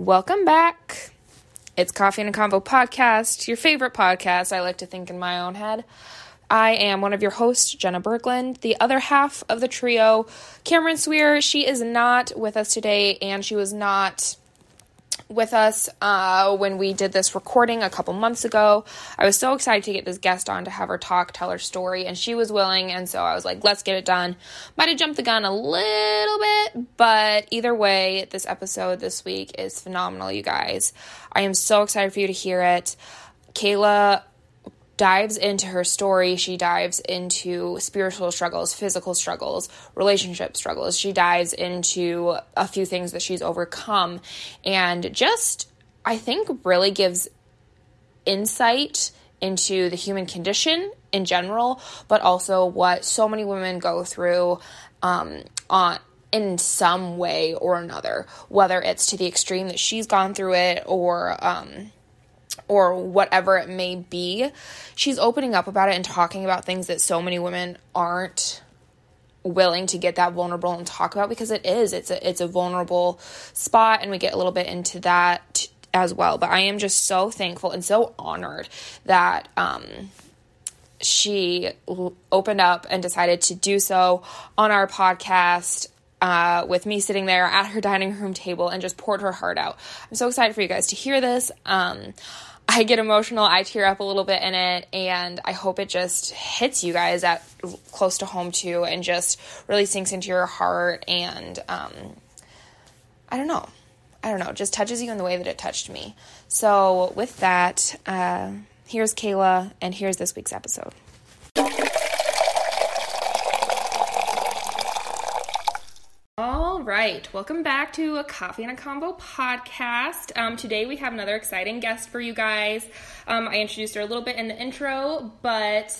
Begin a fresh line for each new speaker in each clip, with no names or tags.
Welcome back. It's Coffee and a Convo podcast, your favorite podcast, I like to think in my own head. I am one of your hosts, Jenna Berglund. The other half of the trio, Cameron Swear, she is not with us today, and she was not with us uh, when we did this recording a couple months ago. I was so excited to get this guest on to have her talk, tell her story, and she was willing, and so I was like, let's get it done. Might have jumped the gun a little bit, but either way, this episode this week is phenomenal, you guys. I am so excited for you to hear it. Kayla dives into her story. She dives into spiritual struggles, physical struggles, relationship struggles. She dives into a few things that she's overcome and just, I think, really gives insight into the human condition in general, but also what so many women go through um, on in some way or another, whether it's to the extreme that she's gone through it or um, or whatever it may be, she's opening up about it and talking about things that so many women aren't willing to get that vulnerable and talk about because it is it's a it's a vulnerable spot and we get a little bit into that as well but i am just so thankful and so honored that um she opened up and decided to do so on our podcast uh, with me sitting there at her dining room table and just poured her heart out. I'm so excited for you guys to hear this. Um, I get emotional, I tear up a little bit in it, and I hope it just hits you guys at close to home too, and just really sinks into your heart. And um, I don't know, I don't know, just touches you in the way that it touched me. So with that, uh, here's Kayla, and here's this week's episode. All right, welcome back to a Coffee and a Convo podcast. Um, today we have another exciting guest for you guys. Um, I introduced her a little bit in the intro, but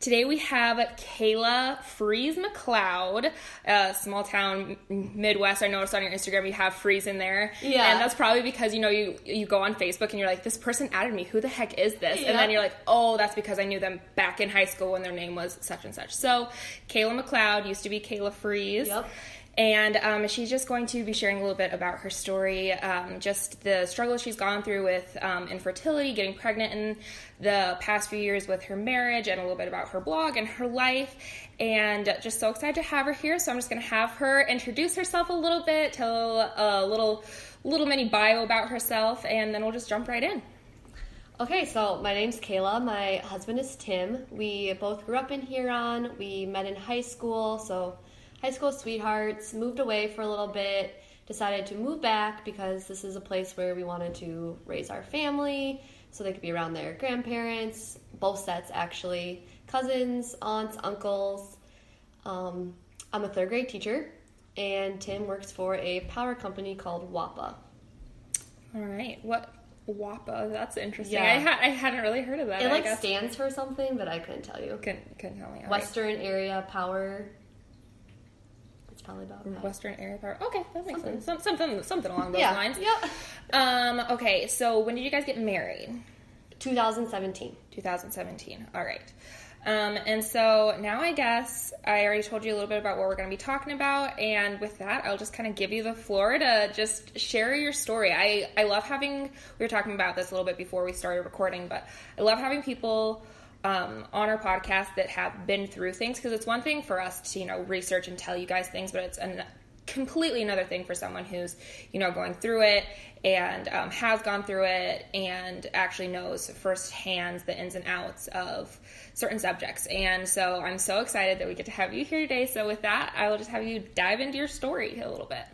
today we have Kayla Freeze McCloud, a small town Midwest. I noticed on your Instagram you have Freeze in there,
Yeah.
and that's probably because you know you you go on Facebook and you're like, this person added me. Who the heck is this? And then you're like, oh, that's because I knew them back in high school when their name was such and such. So Kayla McCloud used to be Kayla Freeze.
Yep.
And um, she's just going to be sharing a little bit about her story, um, just the struggles she's gone through with um, infertility, getting pregnant in the past few years with her marriage, and a little bit about her blog and her life. And just so excited to have her here. So I'm just going to have her introduce herself a little bit, tell a little little mini bio about herself, and then we'll just jump right in.
Okay, so my name's Kayla. My husband is Tim. We both grew up in Huron. We met in high school, so high school sweethearts. Moved away for a little bit. Decided to move back because this is a place where we wanted to raise our family, so they could be around their grandparents, both sets actually, cousins, aunts, uncles. Um, I'm a third grade teacher, and Tim works for a power company called WAPA.
All right, what WAPA? That's interesting.
Yeah.
I, ha- I hadn't really heard of that.
It like stands for something, but I couldn't tell you.
Couldn't, couldn't tell me. All right.
Western area power. Probably about that.
Western Area Power. Okay, that makes
Something.
sense. Some, something, something along those
yeah.
lines.
Yep.
Um. Okay. So when did you guys get married?
2017.
2017. All right. Um, and so now I guess I already told you a little bit about what we're going to be talking about, and with that, I'll just kind of give you the floor to just share your story. I I love having we were talking about this a little bit before we started recording, but I love having people um, on our podcast that have been through things because it's one thing for us to you know research and tell you guys things, but it's an completely another thing for someone who's you know going through it and um, has gone through it and actually knows firsthand the ins and outs of certain subjects. And so i'm so excited that we get to have you here today. So with that i will just have you dive into your story a little bit.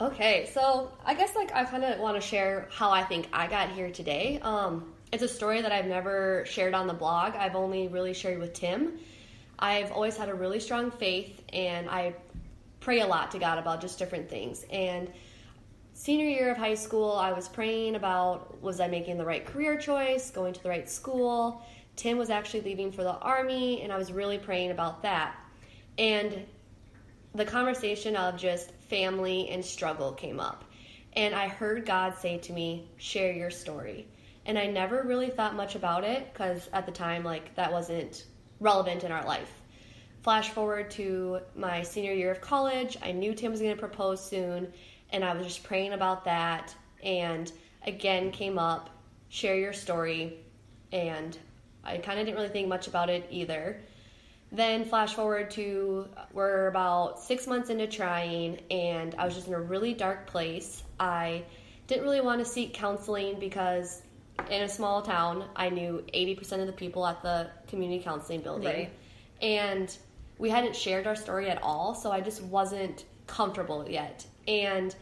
Okay, so I guess like I kind of want to share how I think I got here today. Um, it's a story that I've never shared on the blog. I've only really shared with Tim. I've always had a really strong faith, and I pray a lot to God about just different things. And senior year of high school, I was praying about was I making the right career choice, going to the right school. Tim was actually leaving for the army, and I was really praying about that. And the conversation of just family and struggle came up. And I heard God say to me, share your story. And I never really thought much about it because at the time, like, that wasn't relevant in our life. Flash forward to my senior year of college, I knew Tim was going to propose soon, and I was just praying about that. And again, came up, share your story, and I kind of didn't really think much about it either. Then flash forward to we're about six months into trying, and I was just in a really dark place. I didn't really want to seek counseling because in a small town, I knew 80% of the people at the community counseling building.
Right.
And we hadn't shared our story at all, so I just wasn't comfortable yet. And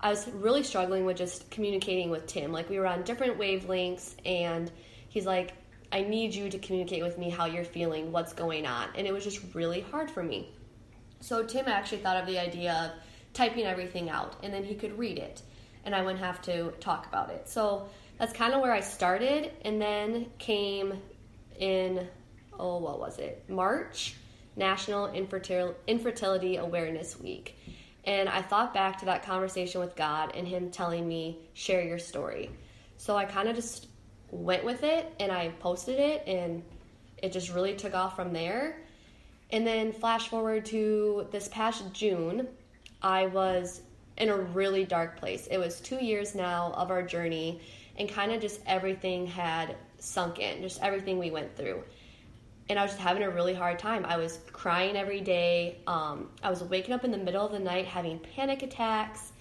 I was really struggling with just communicating with Tim. Like we were on different wavelengths, and he's like, I need you to communicate with me how you're feeling, what's going on. And it was just really hard for me. So Tim actually thought of the idea of typing everything out and then he could read it and I wouldn't have to talk about it. So that's kind of where I started and then came in oh what was it? March, National Infertil- Infertility Awareness Week. And I thought back to that conversation with God and him telling me share your story. So I kind of just went with it and I posted it and it just really took off from there. And then flash forward to this past June, I was in a really dark place. It was two years now of our journey, and kind of just everything had sunk in, just everything we went through. And I was just having a really hard time. I was crying every day. Um, I was waking up in the middle of the night having panic attacks.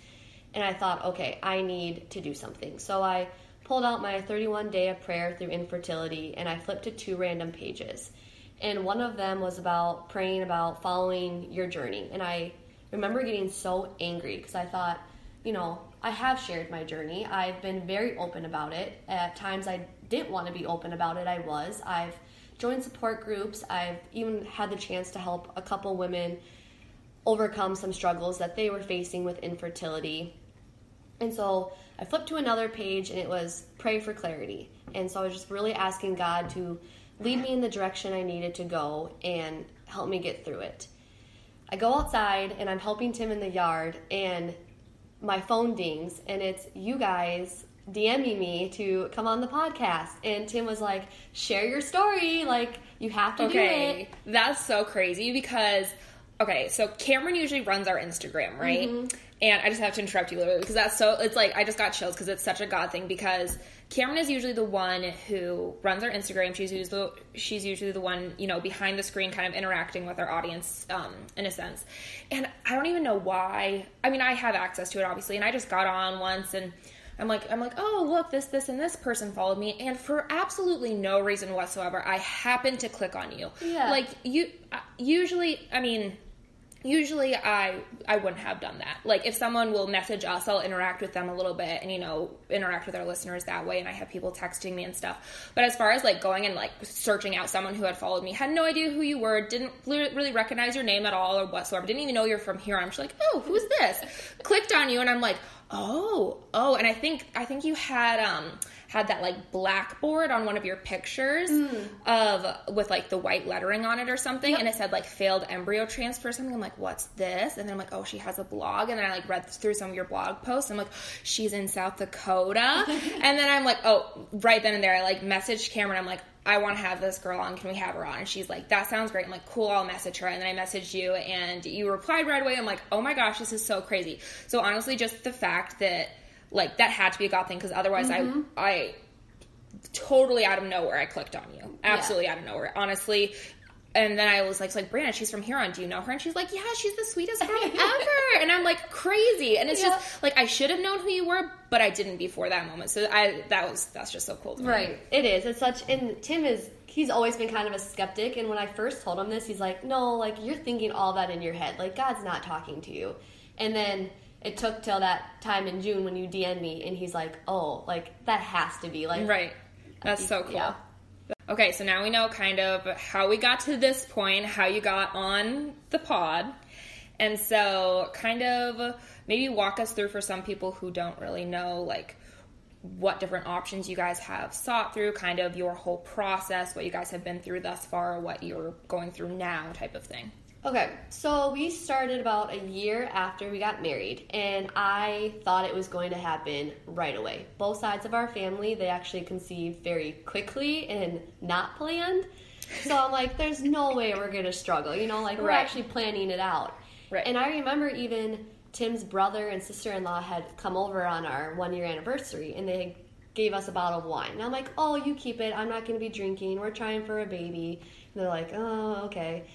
And I thought, okay, I need to do something. So I pulled out my 31 day of prayer through infertility and I flipped to two random pages. And one of them was about praying about following your journey. And I remember getting so angry because I thought, you know, I have shared my journey. I've been very open about it. At times I didn't want to be open about it, I was. I've joined support groups. I've even had the chance to help a couple women overcome some struggles that they were facing with infertility. And so I flipped to another page and it was pray for clarity. And so I was just really asking God to lead me in the direction I needed to go and help me get through it. I go outside and I'm helping Tim in the yard and my phone dings and it's you guys DMing me to come on the podcast. And Tim was like, share your story. Like, you have to
okay.
do it.
That's so crazy because, okay, so Cameron usually runs our Instagram, right?
Mm-hmm.
And I just have to interrupt you a little bit because that's so, it's like, I just got chills because it's such a God thing because Cameron is usually the one who runs our Instagram. She's usually the, she's usually the one, you know, behind the screen kind of interacting with our audience um, in a sense. And I don't even know why. I mean, I have access to it obviously, and I just got on once and I'm like, I'm like, oh look, this, this, and this person followed me, and for absolutely no reason whatsoever, I happened to click on you.
Yeah.
Like you, uh, usually, I mean, usually I I wouldn't have done that. Like if someone will message us, I'll interact with them a little bit and you know interact with our listeners that way. And I have people texting me and stuff. But as far as like going and like searching out someone who had followed me, had no idea who you were, didn't really recognize your name at all or whatsoever, didn't even know you're from here. I'm just like, oh, who's this? Clicked on you and I'm like, oh, oh, and I think I think you had um had that like blackboard on one of your pictures mm. of with like the white lettering on it or something and it said like failed embryo transfer or something i'm like what's this and then i'm like oh she has a blog and then i like read through some of your blog posts i'm like she's in south dakota and then i'm like oh right then and there i like messaged cameron i'm like I want to have this girl on. Can we have her on? And she's like, that sounds great. I'm like, cool, I'll message her. And then I messaged you and you replied right away. I'm like, oh my gosh, this is so crazy. So honestly, just the fact that like that had to be a God thing because otherwise I mm-hmm. I totally out of nowhere I clicked on you. Absolutely out of nowhere. Honestly, and then I was like, like Brandon, she's from Huron. Do you know her? And she's like, yeah, she's the sweetest girl ever. and I'm like, crazy. And it's
Yeah.
just like I should have known who you were, but I didn't before that moment. So I that was that's just so cool. To me.
Right. It is. It's such and Tim is he's always been kind of a skeptic and when I first told him this, he's like, "No, like you're thinking all that in your head. Like God's not talking to you." And then it took till that time in June when you DM'd me and he's like, "Oh, like that has to be like
Right. That's so cool.
Yeah.
Okay, so now we know kind of how we got to this point, how you got on the pod. And so, kind of maybe walk us through for some people who don't really know, like, what different options you guys have sought through, kind of your whole process, what you guys have been through thus far, what you're going through now, type of thing.
Okay, so we started about a year after we got married, and I thought it was going to happen right away. Both sides of our family, they actually conceived very quickly and not planned. So I'm like, there's no way we're going to struggle. You know, like we're
Right.
actually planning it out.
Right.
And I remember even Tim's brother and sister in law had come over on our one year anniversary, and they gave us a bottle of wine. And I'm like, oh, you keep it. I'm not going to be drinking. We're trying for a baby. And they're like, oh, okay.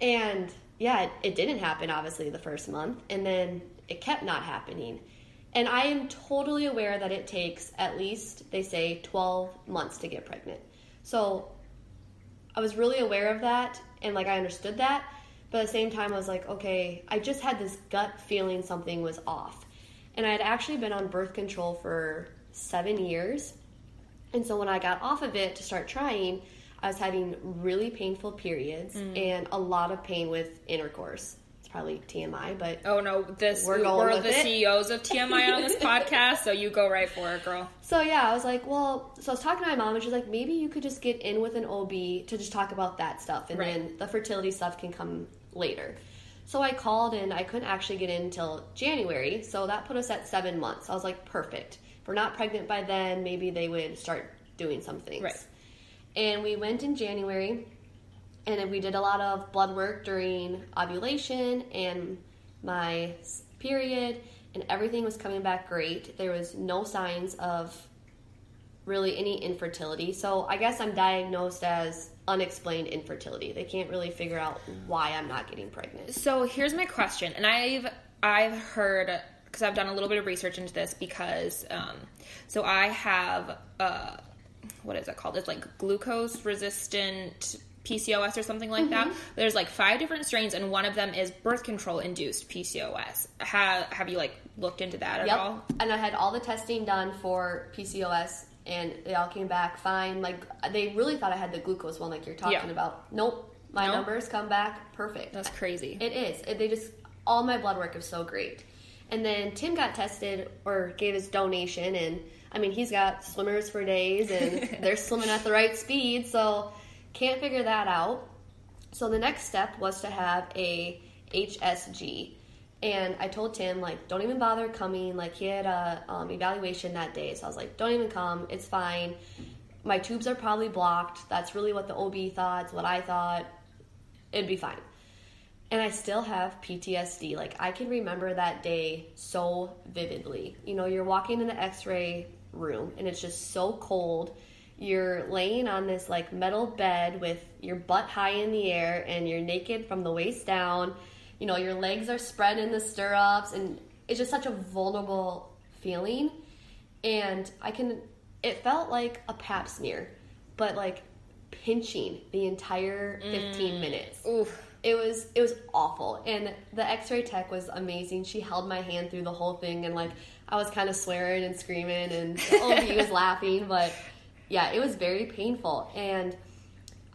And yeah, it, it didn't happen obviously the first month, and then it kept not happening. And I am totally aware that it takes at least, they say, 12 months to get pregnant. So I was really aware of that, and like I understood that. But at the same time, I was like, okay, I just had this gut feeling something was off. And I had actually been on birth control for seven years. And so when I got off of it to start trying, I was having really painful periods mm. and a lot of pain with intercourse. It's probably TMI, but
Oh no, this
We're
we're,
with
the
it.
CEOs of TMI on this podcast, so you go right for it, girl.
So yeah, I was like, well, so I was talking to my mom, and she's like, maybe you could just get in with an OB to just talk about that stuff, and
Right.
then the fertility stuff can come later. So I called, and I couldn't actually get in until January, so that put us at seven months. I was like, perfect. If we're not pregnant by then, maybe they would start doing some things.
Right.
And we went in January, and we did a lot of blood work during ovulation and my period, and everything was coming back great. There was no signs of really any infertility. So I guess I'm diagnosed as unexplained infertility. They can't really figure out why I'm not getting pregnant.
So here's my question, and I've I've heard because I've done a little bit of research into this because um, so I have uh, what is it called? It's like glucose resistant PCOS or something like that. Mm-hmm. There's like five different strains, and one of them is birth control induced PCOS. Have have you like looked into that at
Yep.
all?
And I had all the testing done for PCOS and they all came back fine. Like they really thought I had the glucose one like you're talking
Yeah.
about. Nope. My
No?
numbers come back perfect.
That's crazy.
It is. It, they just all my blood work is so great. And then Tim got tested or gave his donation, and I mean he's got swimmers for days, and they're swimming at the right speed, so can't figure that out. So the next step was to have a HSG, and I told Tim like, don't even bother coming. Like he had a um, evaluation that day, so I was like, don't even come. It's fine. My tubes are probably blocked. That's really what the OB thought. It's what I thought. It'd be fine and I still have PTSD. Like I can remember that day so vividly. You know, you're walking in the X-ray room and it's just so cold. You're laying on this like metal bed with your butt high in the air and you're naked from the waist down. You know, your legs are spread in the stirrups and it's just such a vulnerable feeling. And I can it felt like a pap smear, but like pinching the entire 15 mm. minutes
Oof.
it was it was awful and the x-ray tech was amazing she held my hand through the whole thing and like i was kind of swearing and screaming and ob was laughing but yeah it was very painful and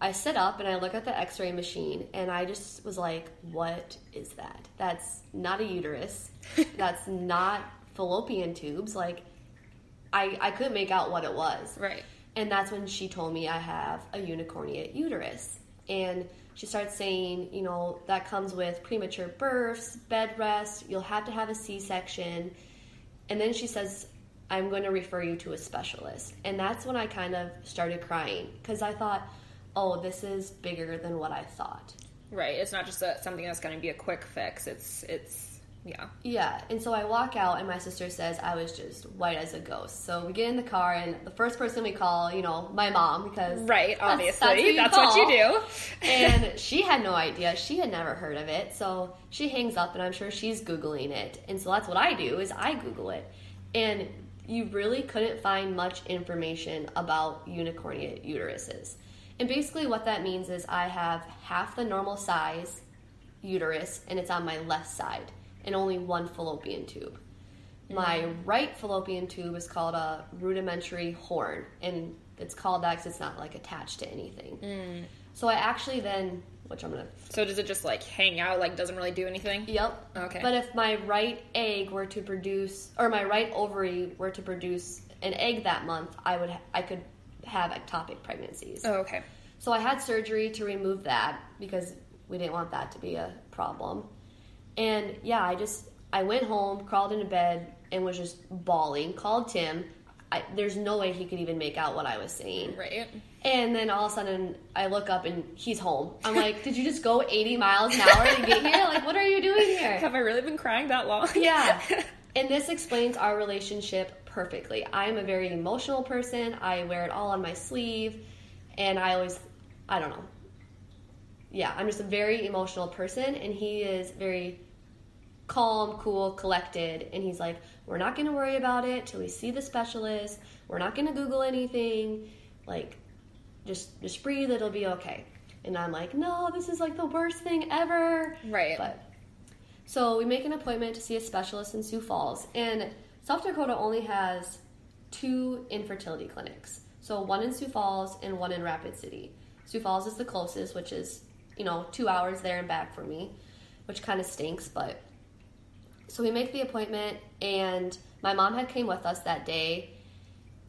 i sit up and i look at the x-ray machine and i just was like what is that that's not a uterus that's not fallopian tubes like i i couldn't make out what it was
Right.
and that's when she told me I have a unicornuate uterus. And she starts saying, you know, that comes with premature births, bed rest, you'll have to have a C section. And then she says, I'm going to refer you to a specialist. And that's when I kind of started crying because I thought, oh, this is bigger than what I thought.
Right. It's not just a, something that's going to be a quick fix. It's it's Yeah.
Yeah, and so I walk out, and my sister says I was just white as a ghost. So we get in the car, and the first person we call, you know, my mom, because
Right, obviously.
that's,
That's, what you
call.
do.
and she had no idea. She had never heard of it. So she hangs up, and I'm sure she's googling it. And so that's what I do is I Google it, and you really couldn't find much information about unicornate uteruses. And basically, what that means is I have half the normal size uterus, and it's on my left side, and only one fallopian tube. My right fallopian tube is called a rudimentary horn, and it's called that because it's not like attached to anything. Mm. So I actually then, which I'm gonna,
So does it just like hang out, like doesn't really do anything?
yep.
Okay.
But if my right egg were to produce, or my right ovary were to produce an egg that month, I would, I could have ectopic pregnancies.
Oh, okay.
So I had surgery to remove that because we didn't want that to be a problem. And yeah, I just I went home, crawled into bed, and was just bawling. Called Tim. I, there's no way he could even make out what I was saying.
Right.
And then all of a sudden, I look up and he's home. I'm like, did you just go 80 miles an hour to get here? Like, what are you doing here?
Have I really been crying that long?
Yeah. and this explains our relationship perfectly. I'm a very emotional person. I wear it all on my sleeve. And I always, I don't know. Yeah, I'm just a very emotional person. And he is very calm, cool, collected. And he's like, we're not going to worry about it till we see the specialist. We're not going to Google anything. Like, just just breathe. It'll be okay. And I'm like, no, this is like the worst thing ever.
Right.
But so we make an appointment to see a specialist in Sioux Falls, and South Dakota only has two infertility clinics. So one in Sioux Falls and one in Rapid City. Sioux Falls is the closest, which is you know two hours there and back for me, which kind of stinks. But so we make the appointment, and my mom had came with us that day,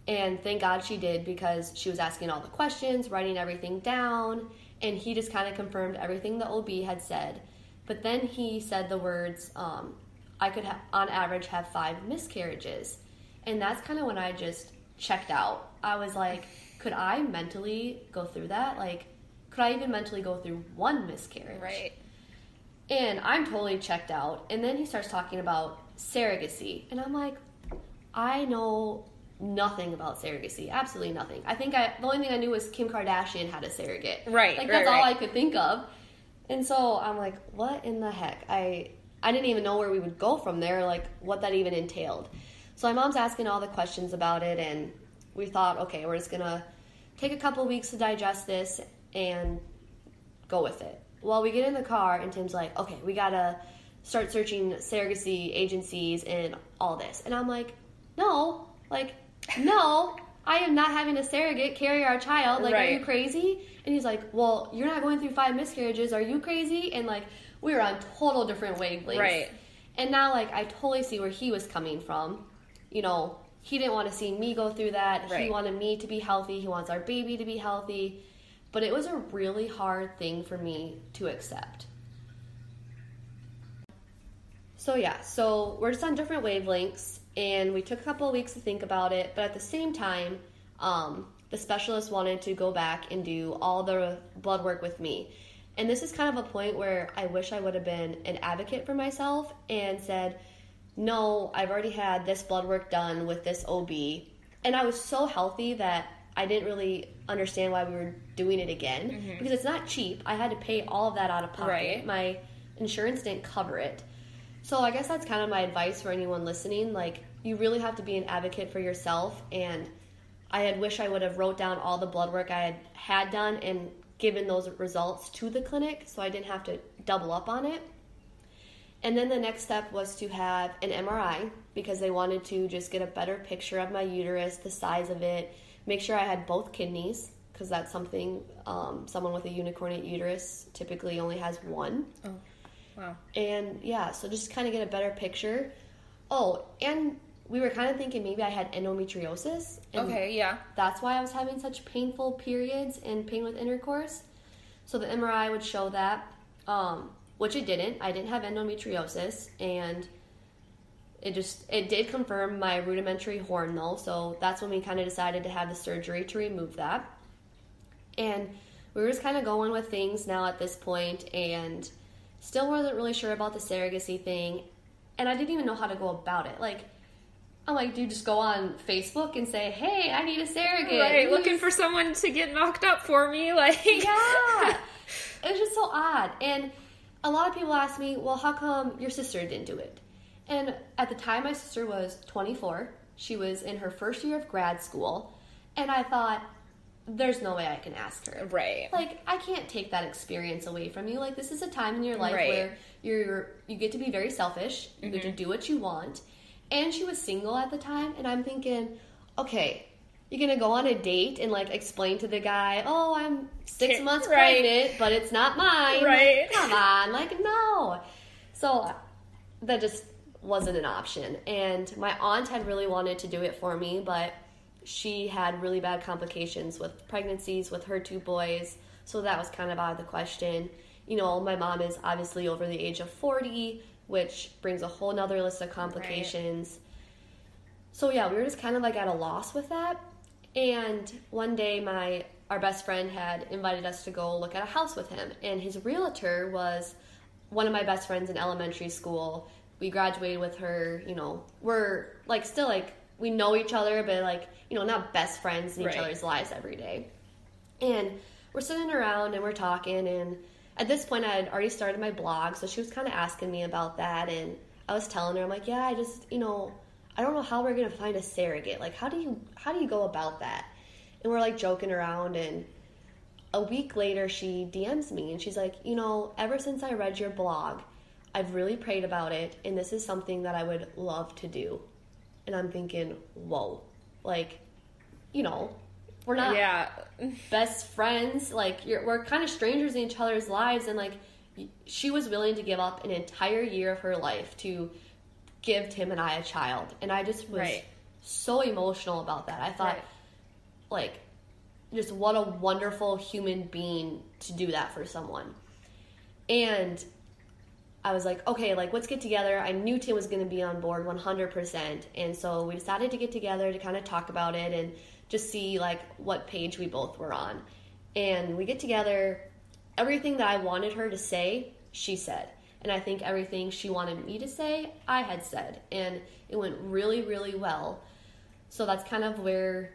and thank God she did because she was asking all the questions, writing everything down, and he just kind of confirmed everything the OB had said. But then he said the words, um, I could, ha- on average, have five miscarriages. And that's kind of when I just checked out. I was like, could I mentally go through that? Like, could I even mentally go through one miscarriage?
Right.
And I'm totally checked out. And then he starts talking about surrogacy. And I'm like, I know nothing about surrogacy. Absolutely nothing. I think I the only thing I knew was Kim Kardashian had a surrogate.
Right,
Like
right,
that's all
right.
I could think of. And so I'm like, what in the heck? I I didn't even know where we would go from there, like what that even entailed. So my mom's asking all the questions about it and we thought, okay, we're just gonna take a couple weeks to digest this and go with it. Well, we get in the car, and Tim's like, okay, we gotta start searching surrogacy agencies and all this. And I'm like, no, like, no, I am not having a surrogate carry our child. Like, are you crazy? And he's like, well, you're not going through five miscarriages. Are you crazy? And like, we were on total different wavelengths.
Right.
And now, like, I totally see where he was coming from. You know, he didn't want to see me go through that. He wanted me to be healthy. He wants our baby to be healthy. But it was a really hard thing for me to accept. So, yeah, so we're just on different wavelengths, and we took a couple of weeks to think about it. But at the same time, um, the specialist wanted to go back and do all the blood work with me. And this is kind of a point where I wish I would have been an advocate for myself and said, no, I've already had this blood work done with this OB. And I was so healthy that I didn't really understand why we were doing it again mm-hmm. because it's not cheap. I had to pay all of that out of pocket.
Right.
My insurance didn't cover it. So I guess that's kind of my advice for anyone listening. Like you really have to be an advocate for yourself and I had wish I would have wrote down all the blood work I had had done and given those results to the clinic so I didn't have to double up on it. And then the next step was to have an MRI because they wanted to just get a better picture of my uterus, the size of it, make sure I had both kidneys because that's something um, someone with a unicornate uterus typically only has one.
Oh, wow.
And yeah, so just kind of get a better picture. Oh, and we were kind of thinking maybe I had endometriosis.
Okay, yeah.
That's why I was having such painful periods and pain with intercourse. So the MRI would show that, um, which it didn't. I didn't have endometriosis, and it just it did confirm my rudimentary horn though. So that's when we kind of decided to have the surgery to remove that. And we were just kind of going with things now at this point, and still wasn't really sure about the surrogacy thing. and I didn't even know how to go about it. Like, I'm like, do you just go on Facebook and say, "Hey, I need a surrogate"?
Right,
Please
looking for someone to get knocked up for me, like
yeah. It was just so odd. And a lot of people ask me, well, how come your sister didn't do it? And at the time, my sister was 24. She was in her first year of grad school. And I thought, there's no way I can ask her.
Right.
Like, I can't take that experience away from you. Like, this is a time in your life
Right.
where you're you get to be very selfish. You get to mm-hmm. do what you want. And she was single at the time, and I'm thinking, okay, you're gonna go on a date and like explain to the guy, oh, I'm six months
right.
pregnant, but it's not mine.
Right.
Like, come on, like no. So that just wasn't an option. And my aunt had really wanted to do it for me, but she had really bad complications with pregnancies with her two boys, so that was kind of out of the question. You know, my mom is obviously over the age of 40, which brings a whole nother list of complications. So yeah, we were just kind of like at a loss with that. And one day my our best friend had invited us to go look at a house with him and his realtor was one of my best friends in elementary school. We graduated with her, you know, we're like still like we know each other but like, you know, not best friends in each other's lives every day. And we're sitting around and we're talking and at this point I had already started my blog, so she was kind of asking me about that and I was telling her I'm like, "Yeah, I just, you know, I don't know how we're going to find a surrogate. Like how do you how do you go about that?" And we're like joking around and a week later she DMs me and she's like, "You know, ever since I read your blog, I've really prayed about it and this is something that I would love to do." And I'm thinking, "Whoa." Like, you know, we're not
yeah.
best friends. Like you're, we're kind of strangers in each other's lives, and like she was willing to give up an entire year of her life to give Tim and I a child, and I just was
Right.
so emotional about that. I thought,
Right.
like, just what a wonderful human being to do that for someone, and. I was like, okay, like let's get together. I knew Tim was going to be on board 100%. And so we decided to get together to kind of talk about it and just see like what page we both were on. And we get together, everything that I wanted her to say, she said. And I think everything she wanted me to say, I had said. And it went really, really well. So that's kind of where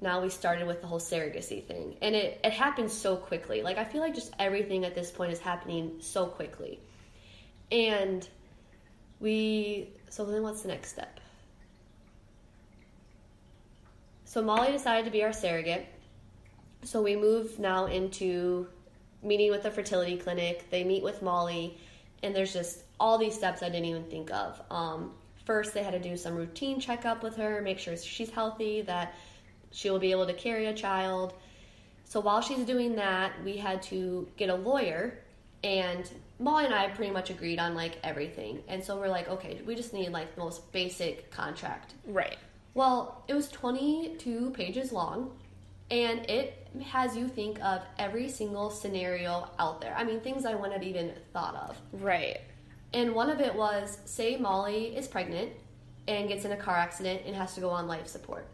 Now we started with the whole surrogacy thing. And it, it happened so quickly. Like i feel like just everything at this point is happening so quickly. And we so then what's the next step? So molly decided to be our surrogate. So we move now into meeting with the fertility clinic. They meet with molly and there's just all these steps i didn't even think of. Um, first they had to do some routine checkup with her make sure she's healthy that she will be able to carry a child. So while she's doing that, we had to get a lawyer, and Molly and I pretty much agreed on like everything. And so we're like, okay, we just need like the most basic contract.
Right.
Well, it was 22 pages long, and it has you think of every single scenario out there. I mean, things I wouldn't have even thought of.
Right.
And one of it was say Molly is pregnant and gets in a car accident and has to go on life support.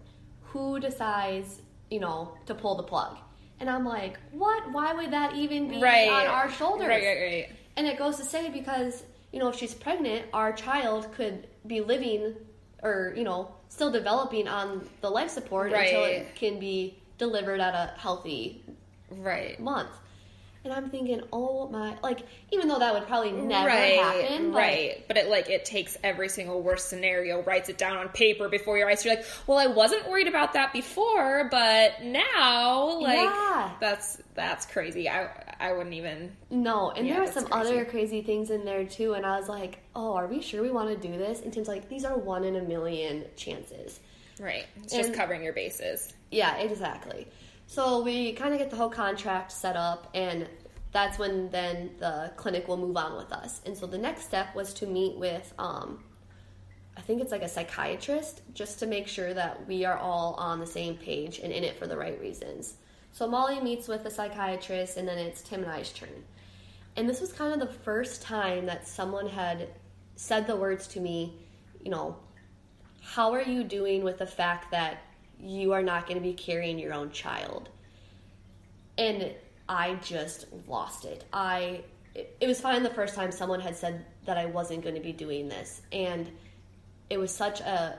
Who decides, you know, to pull the plug? And I'm like, what? Why would that even be
Right.
on our shoulders?
Right, right, right.
And it goes to say because, you know, if she's pregnant, our child could be living or, you know, still developing on the life support until it can be delivered at a healthy
Right.
month. And I'm thinking, oh my, like, even though that would probably never
right,
happen.
right. But it like it takes every single worst scenario, writes it down on paper before your eyes. You're like, well, I wasn't worried about that before, but now, like,
Yeah.
that's that's crazy. I I wouldn't even.
No, and
Yeah,
there were some
crazy.
other crazy things in there too, and I was like, "Oh, are we sure we want to do this?" And Tim's like, "These are one in a million chances."
Right. It's just covering your bases.
Yeah, exactly. So we kind of get the whole contract set up, and that's when then the clinic will move on with us. And so the next step was to meet with, um, I think it's like a psychiatrist, just to make sure that we are all on the same page and in it for the right reasons. So Molly meets with the psychiatrist, and then it's Tim and I's turn. And this was kind of the first time that someone had said the words to me, you know, how are you doing with the fact that you are not going to be carrying your own child? And I just lost it. I it, was fine the first time someone had said that I wasn't going to be doing this, and it was such a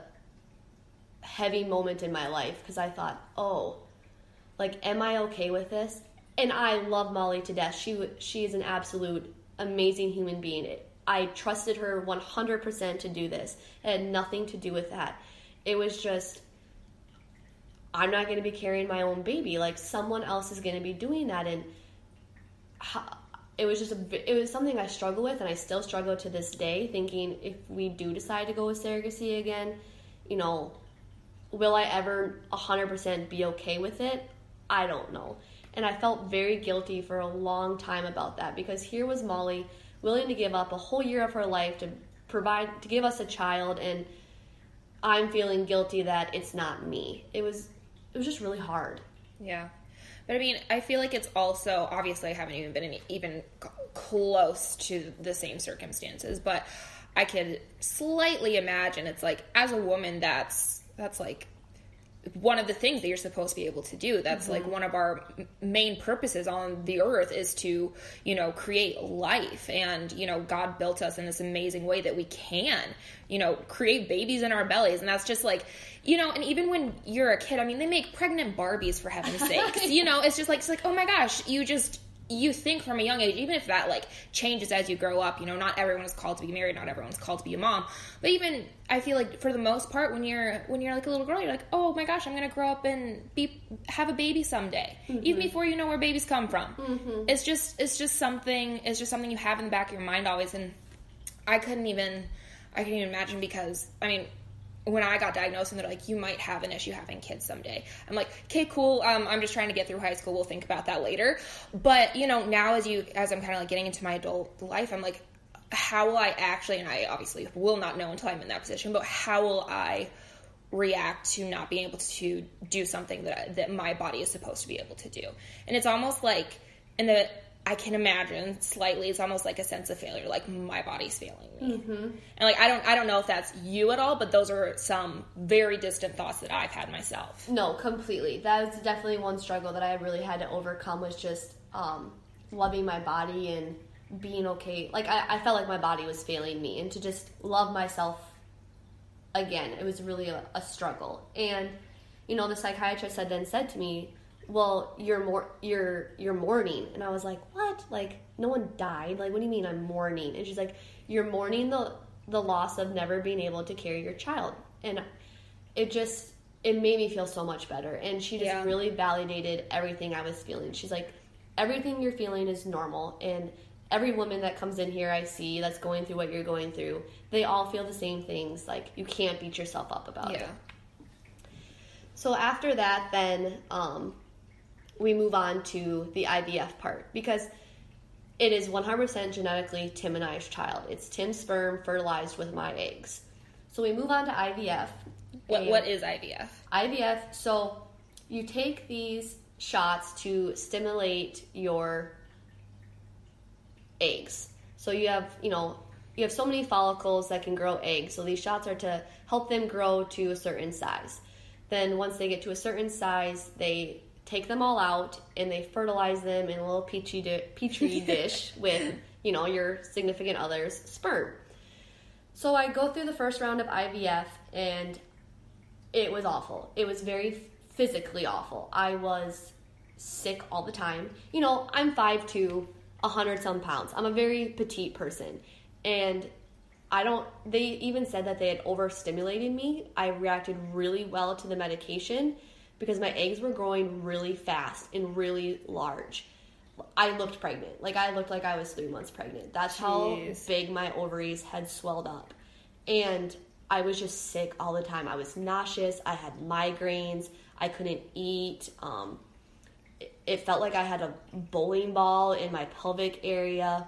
heavy moment in my life because I thought, oh, like, am I okay with this? And I love Molly to death. She she is an absolute amazing human being. It, I trusted her 100% to do this. It had nothing to do with that. It was just I'm not going to be carrying my own baby. Like someone else is going to be doing that, and it was just a, it was something I struggle with, and I still struggle to this day. Thinking if we do decide to go with surrogacy again, you know, will I ever 100% be okay with it? I don't know. And I felt very guilty for a long time about that because here was Molly willing to give up a whole year of her life to provide to give us a child and I'm feeling guilty that it's not me. It was it was just really hard.
Yeah. But I mean, I feel like it's also obviously I haven't even been in even close to the same circumstances, but I could slightly imagine it's like as a woman that's that's like one of the things that you're supposed to be able to do that's like mm-hmm. one of our main purposes on the earth is to you know create life. And you know god built us in this amazing way that we can you know create babies in our bellies. And that's just like you know and even when you're a kid i mean they make pregnant barbies for heaven's sakes. You know it's just like it's like oh my gosh you just you think from a young age, even if that like changes as you grow up, you know, not everyone is called to be married, not everyone's called to be a mom. But even I feel like for the most part, when you're when you're like a little girl, you're like, oh my gosh, I'm gonna grow up and be have a baby someday, mm-hmm. even before you know where babies come from. Mm-hmm. It's just it's just something it's just something you have in the back of your mind always, and I couldn't even I couldn't even imagine because I mean when I got diagnosed and they're like, you might have an issue having kids someday. I'm like, okay, cool. Um, I'm just trying to get through high school. We'll think about that later. But you know, now as you as I'm kind of like getting into my adult life, I'm like, how will I actually? And I obviously will not know until I'm in that position. But how will I react to not being able to do something that that my body is supposed to be able to do? And it's almost like in the I can imagine slightly. It's almost like a sense of failure, like my body's failing me, and like I don't, I don't know if that's you at all, but those are some very distant thoughts that I've had myself.
No, completely. That was definitely one struggle that I really had to overcome was just um, loving my body and being okay. Like I, I felt like my body was failing me, and to just love myself again, it was really a, a struggle. And you know, the psychiatrist had then said to me, "Well, you're more, you're you're mourning," and I was like, "What? Like no one died? Like what do you mean I'm mourning?" And she's like, "You're mourning the the loss of never being able to carry your child," and it just it made me feel so much better and she just
Yeah.
really validated everything i was feeling she's like everything you're feeling is normal and every woman that comes in here i see that's going through what you're going through they all feel the same things like you can't beat yourself up about
Yeah,
it so after that then um, we move on to the ivf part because it is 100% genetically tim and i's child it's tim's sperm fertilized with my eggs so we move on to ivf
what what is IVF?
IVF, so you take these shots to stimulate your eggs. So you have, you know, you have so many follicles that can grow eggs. So these shots are to help them grow to a certain size. Then once they get to a certain size, they take them all out and they fertilize them in a little petri, di- petri dish with, you know, your significant other's sperm. So I go through the first round of IVF and it was awful. It was very physically awful. I was sick all the time. You know, I'm 5'2, 100 some pounds. I'm a very petite person. And I don't, they even said that they had overstimulated me. I reacted really well to the medication because my eggs were growing really fast and really large. I looked pregnant. Like, I looked like I was three months pregnant. That's how big my ovaries had swelled up. And I was just sick all the time. I was nauseous. I had migraines. I couldn't eat. Um, it- it felt like I had a bowling ball in my pelvic area.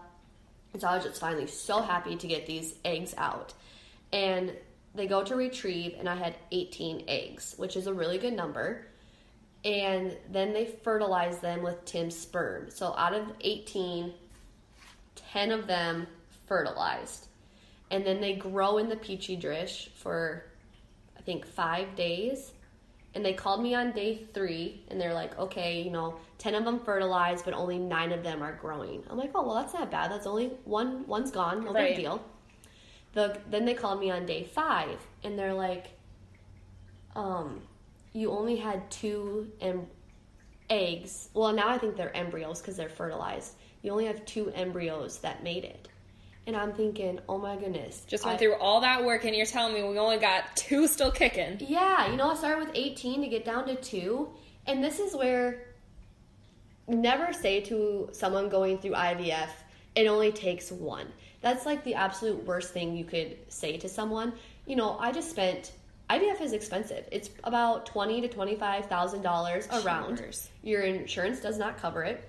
And so I was just finally so happy to get these eggs out. And they go to retrieve, and I had 18 eggs, which is a really good number. And then they fertilize them with Tim's sperm. So out of 18, 10 of them fertilized. And then they grow in the petri dish for, I think, five days. And they called me on day three, and they're like, okay, you know, 10 of them fertilized, but only nine of them are growing. I'm like, oh, well, that's not bad. That's only one, one's gone. No
Right.
big deal. The, then they called me on day five, and they're like, um, you only had two em- eggs. Well, now I think they're embryos because they're fertilized. You only have two embryos that made it. And I'm thinking, oh my goodness.
Just went
I-
through all that work, and you're telling me we only got two still kicking.
Yeah, you know, I started with 18 to get down to two. And this is where never say to someone going through IVF, it only takes one. That's like the absolute worst thing you could say to someone. You know, I just spent IVF is expensive. It's about twenty to twenty five thousand dollars around.
Jeepers.
Your insurance does not cover it.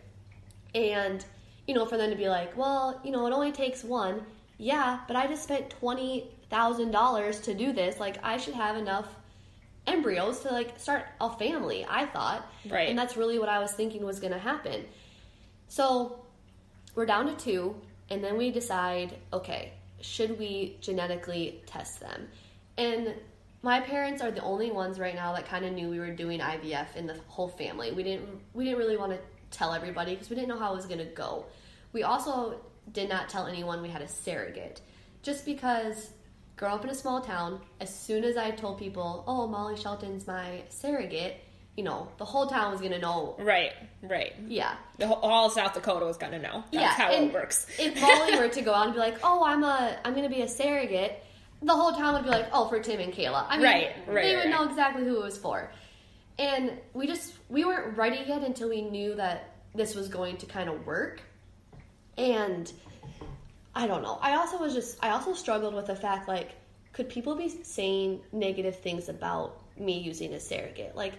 And, you know, for them to be like, well, you know, it only takes one. Yeah, but I just spent $20,000 to do this. Like, I should have enough embryos to, like, start a family, I thought.
Right.
And that's really what I was thinking was going to happen. So, we're down to two, and then we decide, okay, should we genetically test them? And my parents are the only ones right now that kind of knew we were doing IVF in the whole family. We didn't we didn't really want to tell everybody because we didn't know how it was going to go. We also did not tell anyone we had a surrogate, just because growing up in a small town, as soon as I told people, "Oh, Molly Shelton's my surrogate," you know, the whole town was to know.
Right, right.
Yeah,
The whole, all South Dakota was gonna know. That's
yeah,
how
and
it works.
if Molly were to go out and be like, "Oh, I'm a, I'm to be a surrogate," the whole town would be like, "Oh, for Tim and Kayla." I mean,
Right, right,
they would
right.
know exactly who it was for. And we just we weren't ready yet until we knew that this was going to kind of work. And I don't know. I also was just I also struggled with the fact like could people be saying negative things about me using a surrogate? Like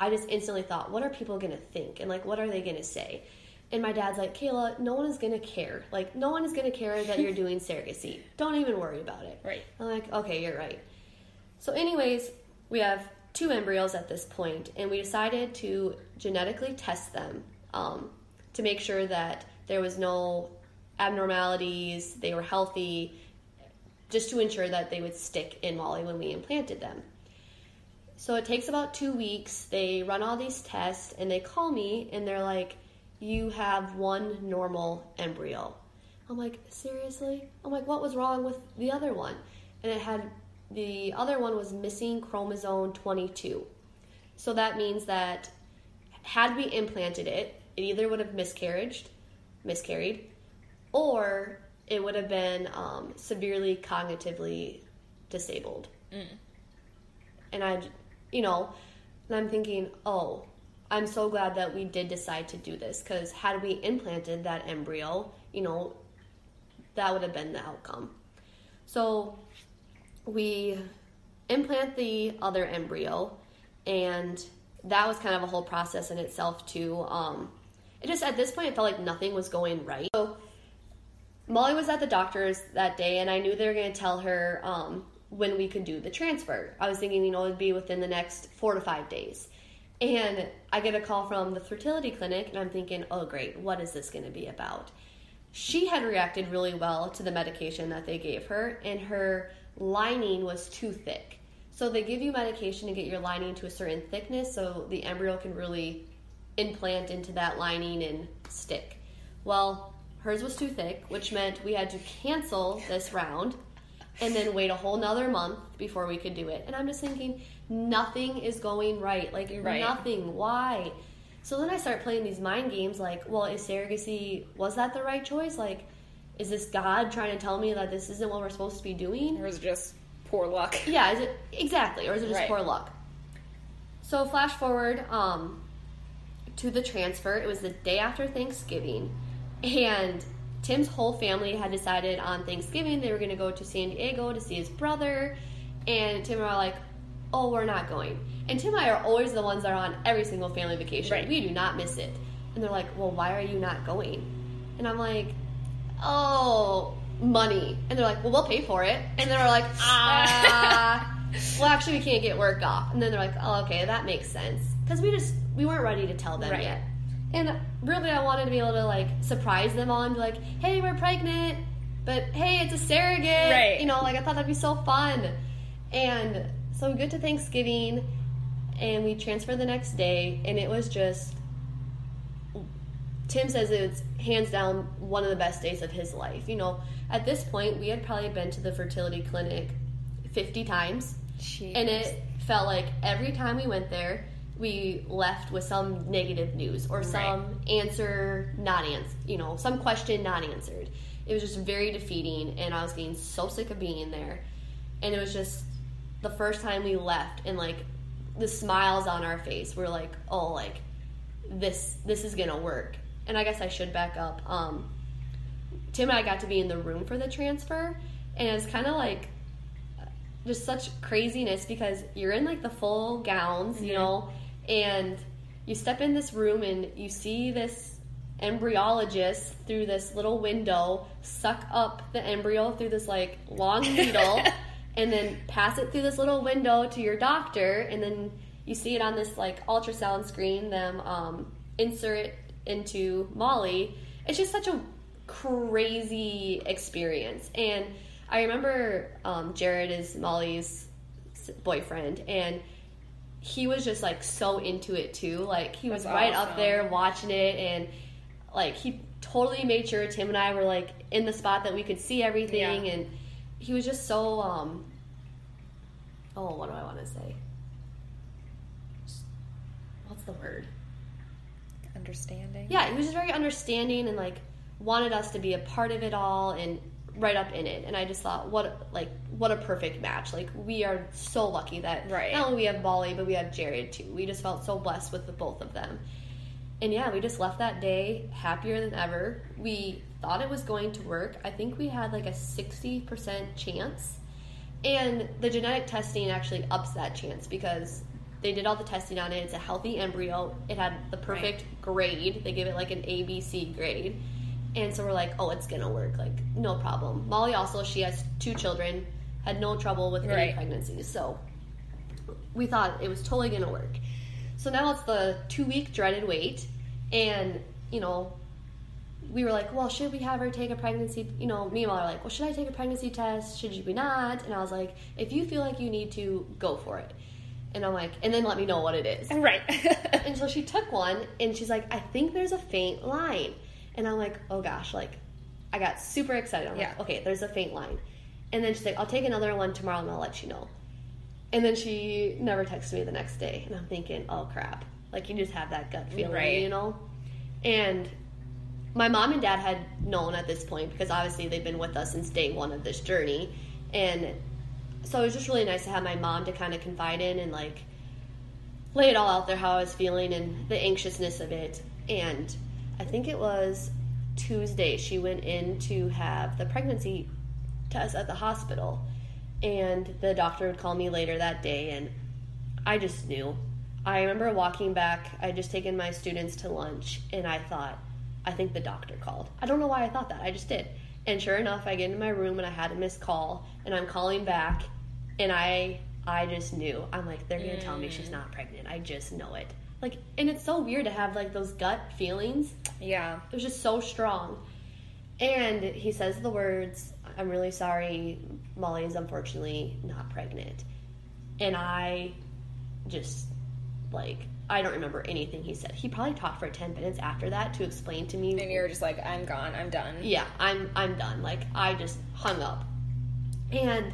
I just instantly thought, what are people going to think? And like, what are they going to say? And my dad's like, Kayla, no one is going to care. Like, no one is going to care that you're doing surrogacy. Don't even worry about it.
Right.
I'm like, okay, you're right. So, anyways, we have two embryos at this point, and we decided to genetically test them um, to make sure that there was no abnormalities, they were healthy, just to ensure that they would stick in Molly when we implanted them. So it takes about two weeks. They run all these tests and they call me and they're like, You have one normal embryo. I'm like, Seriously? I'm like, What was wrong with the other one? And it had the other one was missing chromosome 22. So that means that had we implanted it, it either would have miscarried, miscarried, or it would have been um, severely cognitively disabled and I, you know, and I'm thinking, oh, I'm so glad that we did decide to do this because had we implanted that embryo, you know, that would have been the outcome. So we implant the other embryo, and that was kind of a whole process in itself too. Um, it just at this point it felt like nothing was going right. So Molly was at the doctor's that day, and I knew they were going to tell her um, when we could do the transfer. I was thinking, you know, it'd be within the next four to five days. And I get a call from the fertility clinic, and I'm thinking, oh, great, what is this going to be about? She had reacted really well to the medication that they gave her, and her lining was too thick. So they give you medication to get your lining to a certain thickness so the embryo can really implant into that lining and stick. Well, hers was too thick, which meant we had to cancel this round and then wait a whole nother month before we could do it. And I'm just thinking, nothing is going right. Like,
Right.
nothing. Why? So then I start playing these mind games like, well, is surrogacy, was that the right choice? Like, is this God trying to tell me that this isn't what we're supposed to be doing?
Or is it just poor luck?
Yeah, is it exactly, or is it just
Right.
poor luck? So flash forward um, to the transfer. It was the day after Thanksgiving, and Tim's whole family had decided on Thanksgiving they were going to go to San Diego to see his brother, and Tim and I were like, "Oh, we're not going." And Tim and I are always the ones that are on every single family vacation.
Right.
We do not miss it. And they're like, "Well, why are you not going?" And I'm like, "Oh, money." And they're like, "Well, we'll pay for it." And then we're like, "Ah." well, actually, we can't get work off. And then they're like, oh, okay, that makes sense. Because we just, we weren't ready to tell them
Right.
yet. And really, I wanted to be able to, like, surprise them all and be like, hey, we're pregnant, but hey, it's a surrogate.
Right.
You know, like, I thought that'd be so fun. And so we get to Thanksgiving, and we transfer the next day, and it was just, Tim says it's hands down one of the best days of his life. You know, at this point, we had probably been to the fertility clinic 50 times.
Jeez.
And it felt like every time we went there, we left with some negative news or some answer not answered, you know, some question not answered. It was just very defeating, and I was getting so sick of being there. And it was just the first time we left, and like the smiles on our face were like, oh, like this this is gonna work. And I guess I should back up. Um, Tim and I got to be in the room for the transfer, and it's kind of like just such craziness because you're in like the full gowns, you know, and you step in this room and you see this embryologist through this little window suck up the embryo through this like long needle and then pass it through this little window to your doctor and then you see it on this like ultrasound screen them um, insert it into molly. It's just such a crazy experience. And i remember um, jared is molly's boyfriend and he was just like so into it too like he was
That's
right up there watching it and like he totally made sure Tim and I were like in the spot that we could see everything
Yeah.
and he was just so um oh what do I want to say what's the word
Understanding.
yeah he was just very understanding and like wanted us to be a part of it all and right up in it and I just thought what like what a perfect match like we are so lucky that
Right.
not only we have Molly but we have Jared too we just felt so blessed with the both of them and yeah, we just left that day happier than ever. We thought it was going to work. I think we had like a 60% chance. And the genetic testing actually ups that chance because they did all the testing on it. It's a healthy embryo. It had the perfect grade. They gave it like an ABC grade. And so we're like, oh, it's to work. Like, no problem. Molly also, she has two children, had no trouble with any
Right.
pregnancies. So we thought it was totally to work. So now it's the two week dreaded wait. And, you know, we were like, well, should we have her take a pregnancy? You know, me and Molly were like, well, should I take a pregnancy test? Should we not? And I was like, if you feel like you need to, go for it. And I'm like, and then let me know what it is.
Right.
And so she took one and she's like, I think there's a faint line. And I'm like, oh gosh, like, I got super excited. I'm
Yeah.
like, okay, there's a faint line. And then she's like, I'll take another one tomorrow and I'll let you know. And then she never texted me the next day. And I'm thinking, oh crap. Like, you just have that gut feeling,
Right.
you know? And my mom and dad had known at this point because obviously they've been with us since day one of this journey. And so it was just really nice to have my mom to kind of confide in and like lay it all out there how I was feeling and the anxiousness of it. And I think it was Tuesday she went in to have the pregnancy test at the hospital. And the doctor would call me later that day and I just knew. I remember walking back, I'd just taken my students to lunch and I thought, I think the doctor called. I don't know why I thought that. I just did. And sure enough, I get into my room and I had a missed call and I'm calling back and I I just knew. I'm like, they're gonna tell me mm. she's not pregnant. I just know it. Like and it's so weird to have like those gut feelings.
yeah.
It was just so strong. And he says the words, I'm really sorry, Molly is unfortunately not pregnant. And I just like I don't remember anything he said. He probably talked for 10 minutes after that to explain to me
And you're just like, I'm gone. I'm done.
yeah, I'm I'm done. Like I just hung up. And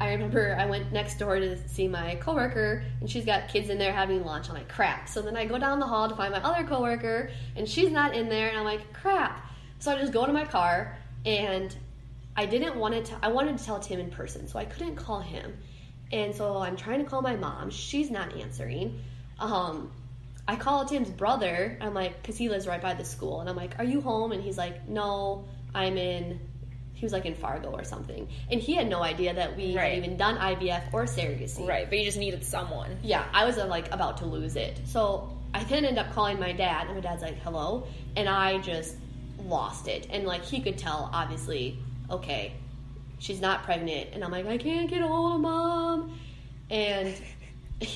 I remember I went next door to see my coworker, and she's got kids in there having lunch. I'm like, crap. So then I go down the hall to find my other coworker, and she's not in there, and I'm like, crap. So I just go to my car, and I didn't want to. I wanted to tell Tim in person, so I couldn't call him. And so I'm trying to call my mom. She's not answering. Um, I call Tim's brother. I'm like, because he lives right by the school, and I'm like, "Are you home?" And he's like, "No, I'm in." He was like in Fargo or something, and he had no idea that we
Right.
had even done IVF or surrogacy.
Right, but you just needed someone.
Yeah, I was uh, like about to lose it. So I then end up calling my dad, and my dad's like, "Hello," and I just lost it. And like he could tell, obviously, okay, she's not pregnant, and I'm like, I can't get a hold of mom, and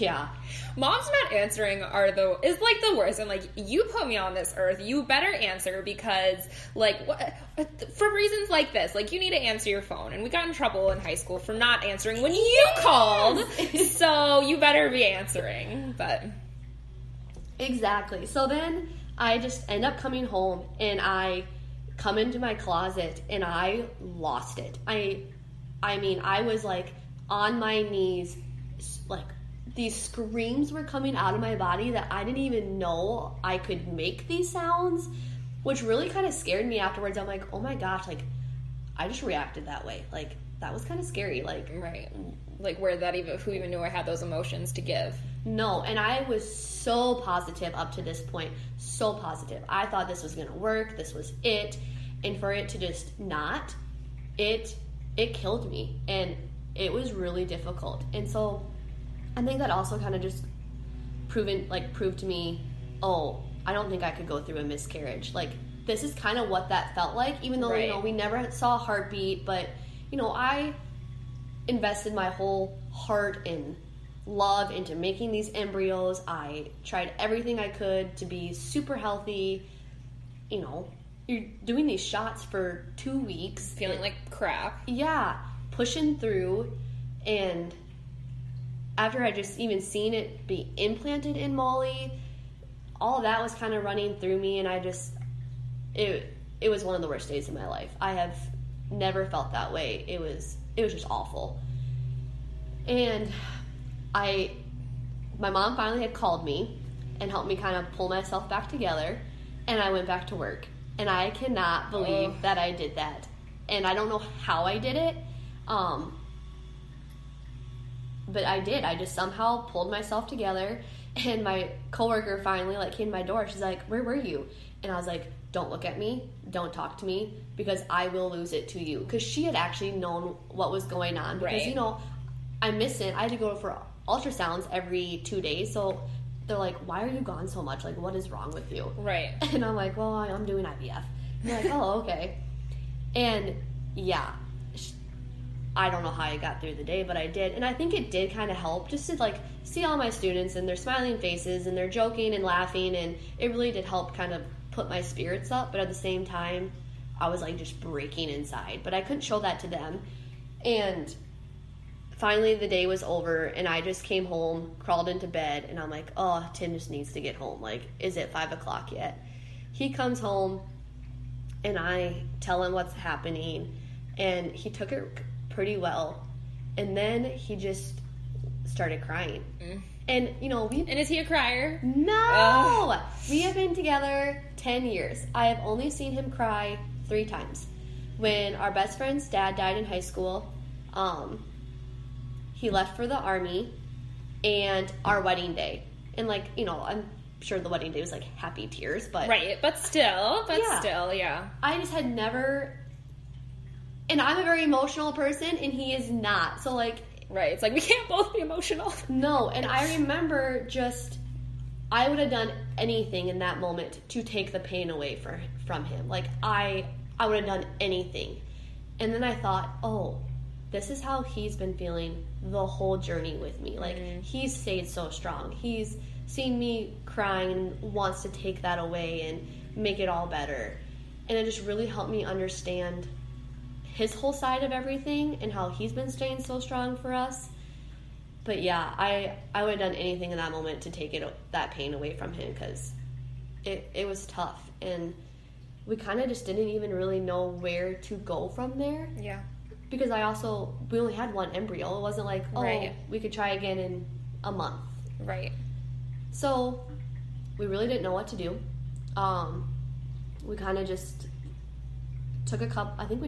yeah,
Moms not answering are the is like the worst. And like you put me on this earth, you better answer because like what for reasons like this, like you need to answer your phone. And we got in trouble in high school for not answering when you called, so you better be answering. But
Exactly. So then I just end up coming home and I come into my closet and I lost it. I I mean, I was like on my knees like these screams were coming out of my body that I didn't even know I could make these sounds, which really kind of scared me afterwards. I'm like, "Oh my gosh, like I just reacted that way." Like that was kind of scary. Like
right, like where that even who even knew I had those emotions to give.
No, and I was so positive up to this point. So positive. I thought this was going to work. This was it. And for it to just not, it it killed me and it was really difficult. And so I think that also kind of just proven like proved to me, oh, I don't think I could go through a miscarriage. Like this is kind of what that felt like even though you know we never saw a heartbeat, but you know, I invested my whole heart and love into making these embryos. I tried everything I could to be super healthy. You know, you're doing these shots for two weeks,
Feeling like crap.
yeah, pushing through, and after I just even seen it be implanted in Molly, all that was kind of running through me, and I just it it was one of the worst days of my life. I have never felt that way. It was it was just awful, and I my mom finally had called me and helped me kind of pull myself back together, and I went back to work. And I cannot believe
Ugh.
that I did that, and I don't know how I did it. Um, but I did. I just somehow pulled myself together. And my coworker finally like came to my door. She's like, "Where were you?" And I was like, "Don't look at me. Don't talk to me because I will lose it to you." Because she had actually known what was going on. Because
Right.
you know, I miss it. I had to go for ultrasounds every two days. So they're like, "Why are you gone so much? Like, what is wrong with you?"
Right.
And I'm like, well, I'm doing IVF. And they're like, oh, okay. And yeah, I don't know how I got through the day, but I did. And I think it did kind of help just to like see all my students and their smiling faces and they're joking and laughing. And it really did help kind of put my spirits up. But at the same time, I was like just breaking inside. But I couldn't show that to them. And finally the day was over and I just came home, crawled into bed, and I'm like, oh, Tim just needs to get home. Like, is it five o'clock yet? He comes home and I tell him what's happening, and he took it pretty well. And then he just started crying. And, you know, we
And is he a crier?
no!
Ugh.
We have been together 10 years. I have only seen him cry three times. When our best friend's dad died in high school, um, he left for the army, and our wedding day. And, like, you know, I'm sure the wedding day was like happy tears, but
Right, but still, but
Yeah.
still, yeah.
I just had never. And I'm a very emotional person, and he is not. So, like,
Right. It's like we can't both be emotional.
No, and I remember just I would have done anything in that moment to take the pain away for, from him. Like I I would have done anything. And then I thought, "Oh, this is how he's been feeling the whole journey with me. Like mm-hmm. he's stayed so strong. He's seen me crying and wants to take that away and make it all better." And it just really helped me understand his whole side of everything and how he's been staying so strong for us but yeah, I I would have done anything in that moment to take it that pain away from him because it it was tough and we kind of just didn't even really know where to go from there.
Yeah.
because I also we only had one embryo. It wasn't like oh
Right.
we could try again in a month.
Right.
So we really didn't know what to do. Um, we kind of just took a cup. I think we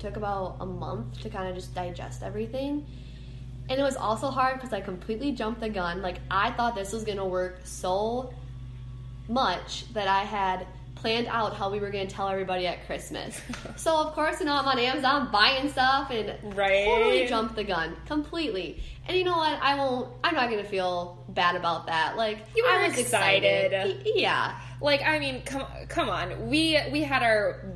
took about a month to kind of just digest everything. And it was also hard because I completely jumped the gun. Like, I thought this was going to work so much that I had planned out how we were going to tell everybody at Christmas. so, of course, you know, I'm on Amazon buying stuff and
Right.
totally jumped the gun completely. And you know what? I won't, I'm not going to feel bad about that. Like,
You were
I was excited.
excited.
Yeah.
Like I mean, come come on. We we had our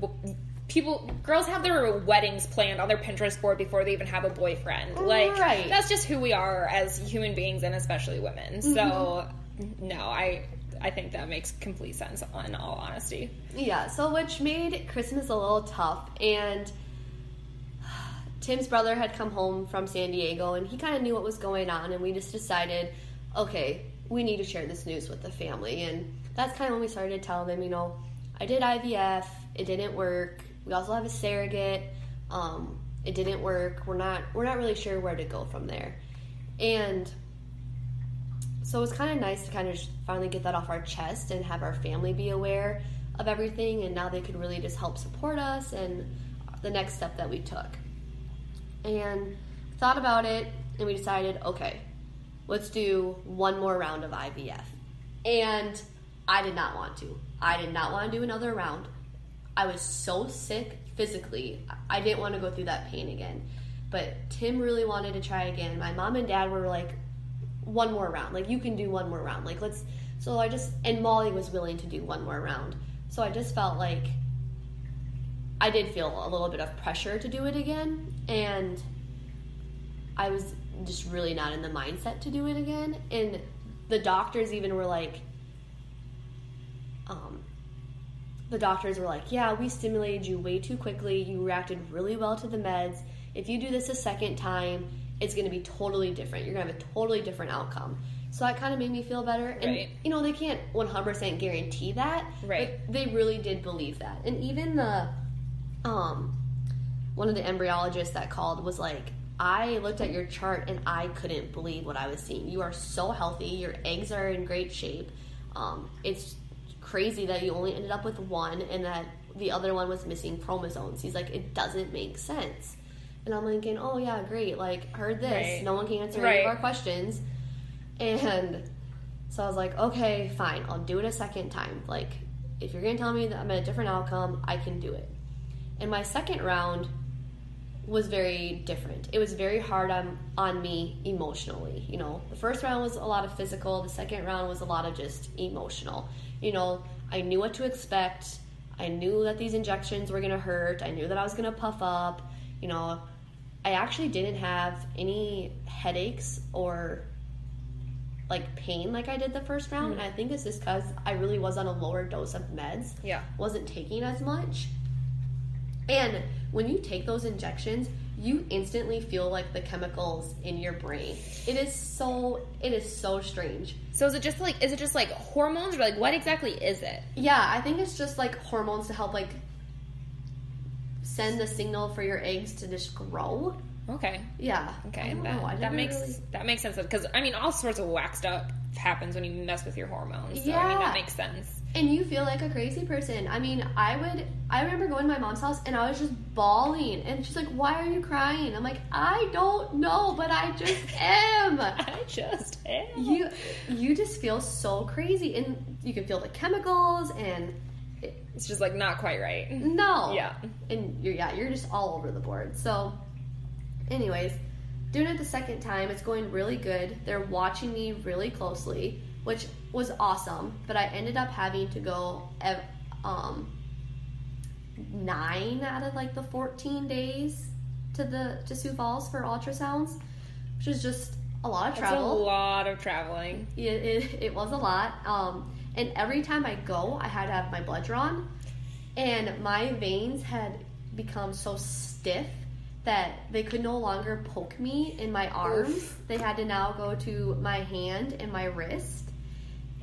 people girls have their weddings planned on their Pinterest board before they even have a boyfriend. Mm, like
Right.
that's just who we are as human beings and especially women. So mm-hmm. no, I I think that makes complete sense in all honesty.
Yeah, so which made Christmas a little tough. And Tim's brother had come home from San Diego and he kind of knew what was going on. And we just decided, okay, we need to share this news with the family. And that's kind of when we started to tell them, you know, I did IVF, it didn't work. We also have a surrogate, um, it didn't work. We're not we're not really sure where to go from there. And so it was kind of nice to kind of finally get that off our chest and have our family be aware of everything. And now they could really just help support us and the next step that we took. And thought about it and we decided, okay, let's do one more round of IVF. And I did not want to. I did not want to do another round. I was so sick physically. I didn't want to go through that pain again. But Tim really wanted to try again. My mom and dad were like, one more round. Like, you can do one more round. Like, let's. So I just. And Molly was willing to do one more round. So I just felt like I did feel a little bit of pressure to do it again. And I was just really not in the mindset to do it again. And the doctors even were like, um, the doctors were like, yeah, we stimulated you way too quickly. You reacted really well to the meds. If you do this a second time, it's going to be totally different. You're going to have a totally different outcome. So that kind of made me feel better. And,
Right.
you know, they can't 100% guarantee that.
Right.
But they really did believe that. And even the, um, one of the embryologists that called was like, I looked at your chart and I couldn't believe what I was seeing. You are so healthy. Your eggs are in great shape. Um, it's crazy that you only ended up with one and that the other one was missing chromosomes. He's like, it doesn't make sense. And I'm thinking, oh yeah, great. Like, heard this.
Right.
No one can answer any of our questions. And so I was like, okay, fine. I'll do it a second time. Like, if you're going to tell me that I'm at a different outcome, I can do it. In my second round was very different. It was very hard on on me emotionally. You know, the first round was a lot of physical. The second round was a lot of just emotional. You know, I knew what to expect. I knew that these injections were gonna hurt. I knew that I was gonna puff up. You know, I actually didn't have any headaches or like pain like I did the first round. Hmm. And I think it's just because I really was on a lower dose of meds.
Yeah.
Wasn't taking as much. And when you take those injections, you instantly feel like the chemicals in your brain. It is so it is so strange.
So is it just like is it just like hormones or like what exactly is it?
Yeah, I think it's just like hormones to help like send the signal for your eggs to just grow.
Okay.
Yeah.
Okay, that, that makes
really-
that makes sense because I mean all sorts of waxed up happens when you mess with your hormones. So I mean
Yeah.
that makes sense.
And you feel like a crazy person. I mean, I would. I remember going to my mom's house and I was just bawling, and she's like, "Why are you crying?" I'm like, "I don't know, but I just am."
I just am.
you you just feel so crazy, and you can feel the chemicals, and it,
It's just like not quite right.
no,
Yeah.
and you're yeah, you're just all over the board. So, anyways, doing it the second time, it's going really good. They're watching me really closely, which was awesome. But I ended up having to go, ev- um, nine out of like the fourteen days to the to Sioux Falls for ultrasounds, which is just a lot of
That's a lot of traveling.
It, it, it was a lot. Um, and every time I go, I had to have my blood drawn. And my veins had become so stiff that they could no longer poke me in my arms. They had to now go to my hand and my wrist.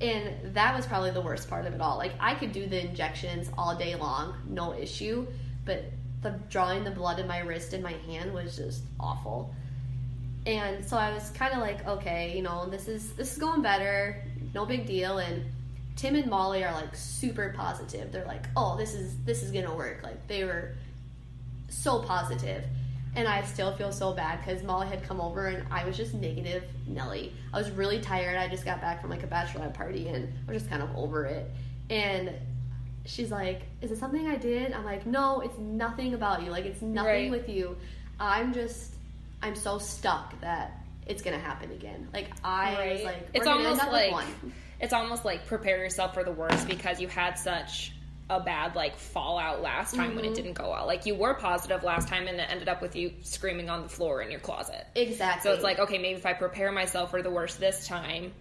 And that was probably the worst part of it all. Like, I could do the injections all day long, no issue. But the drawing the blood in my wrist and my hand was just awful and so I was kind of like, okay, you know, this is this is going better, no big deal. And Tim and Molly are like super positive. They're like, oh, this is this is gonna work. Like they were so positive, and I still feel so bad because Molly had come over and I was just negative Nelly. I was really tired. I just got back from like a bachelorette party and I was just kind of over it. And she's like, "Is it something I did?" I'm like, "No, it's nothing about you. Like it's nothing
Right.
with you. I'm just I'm so stuck that it's gonna happen again. Like I was like,
it's almost like it's almost like prepare yourself for the worst because you had such a bad like fallout last time
Mm-hmm.
when it didn't go well. Like you were positive last time and it ended up with you screaming on the floor in your closet.
Exactly.
So it's like, okay, maybe if I prepare myself for the worst this time,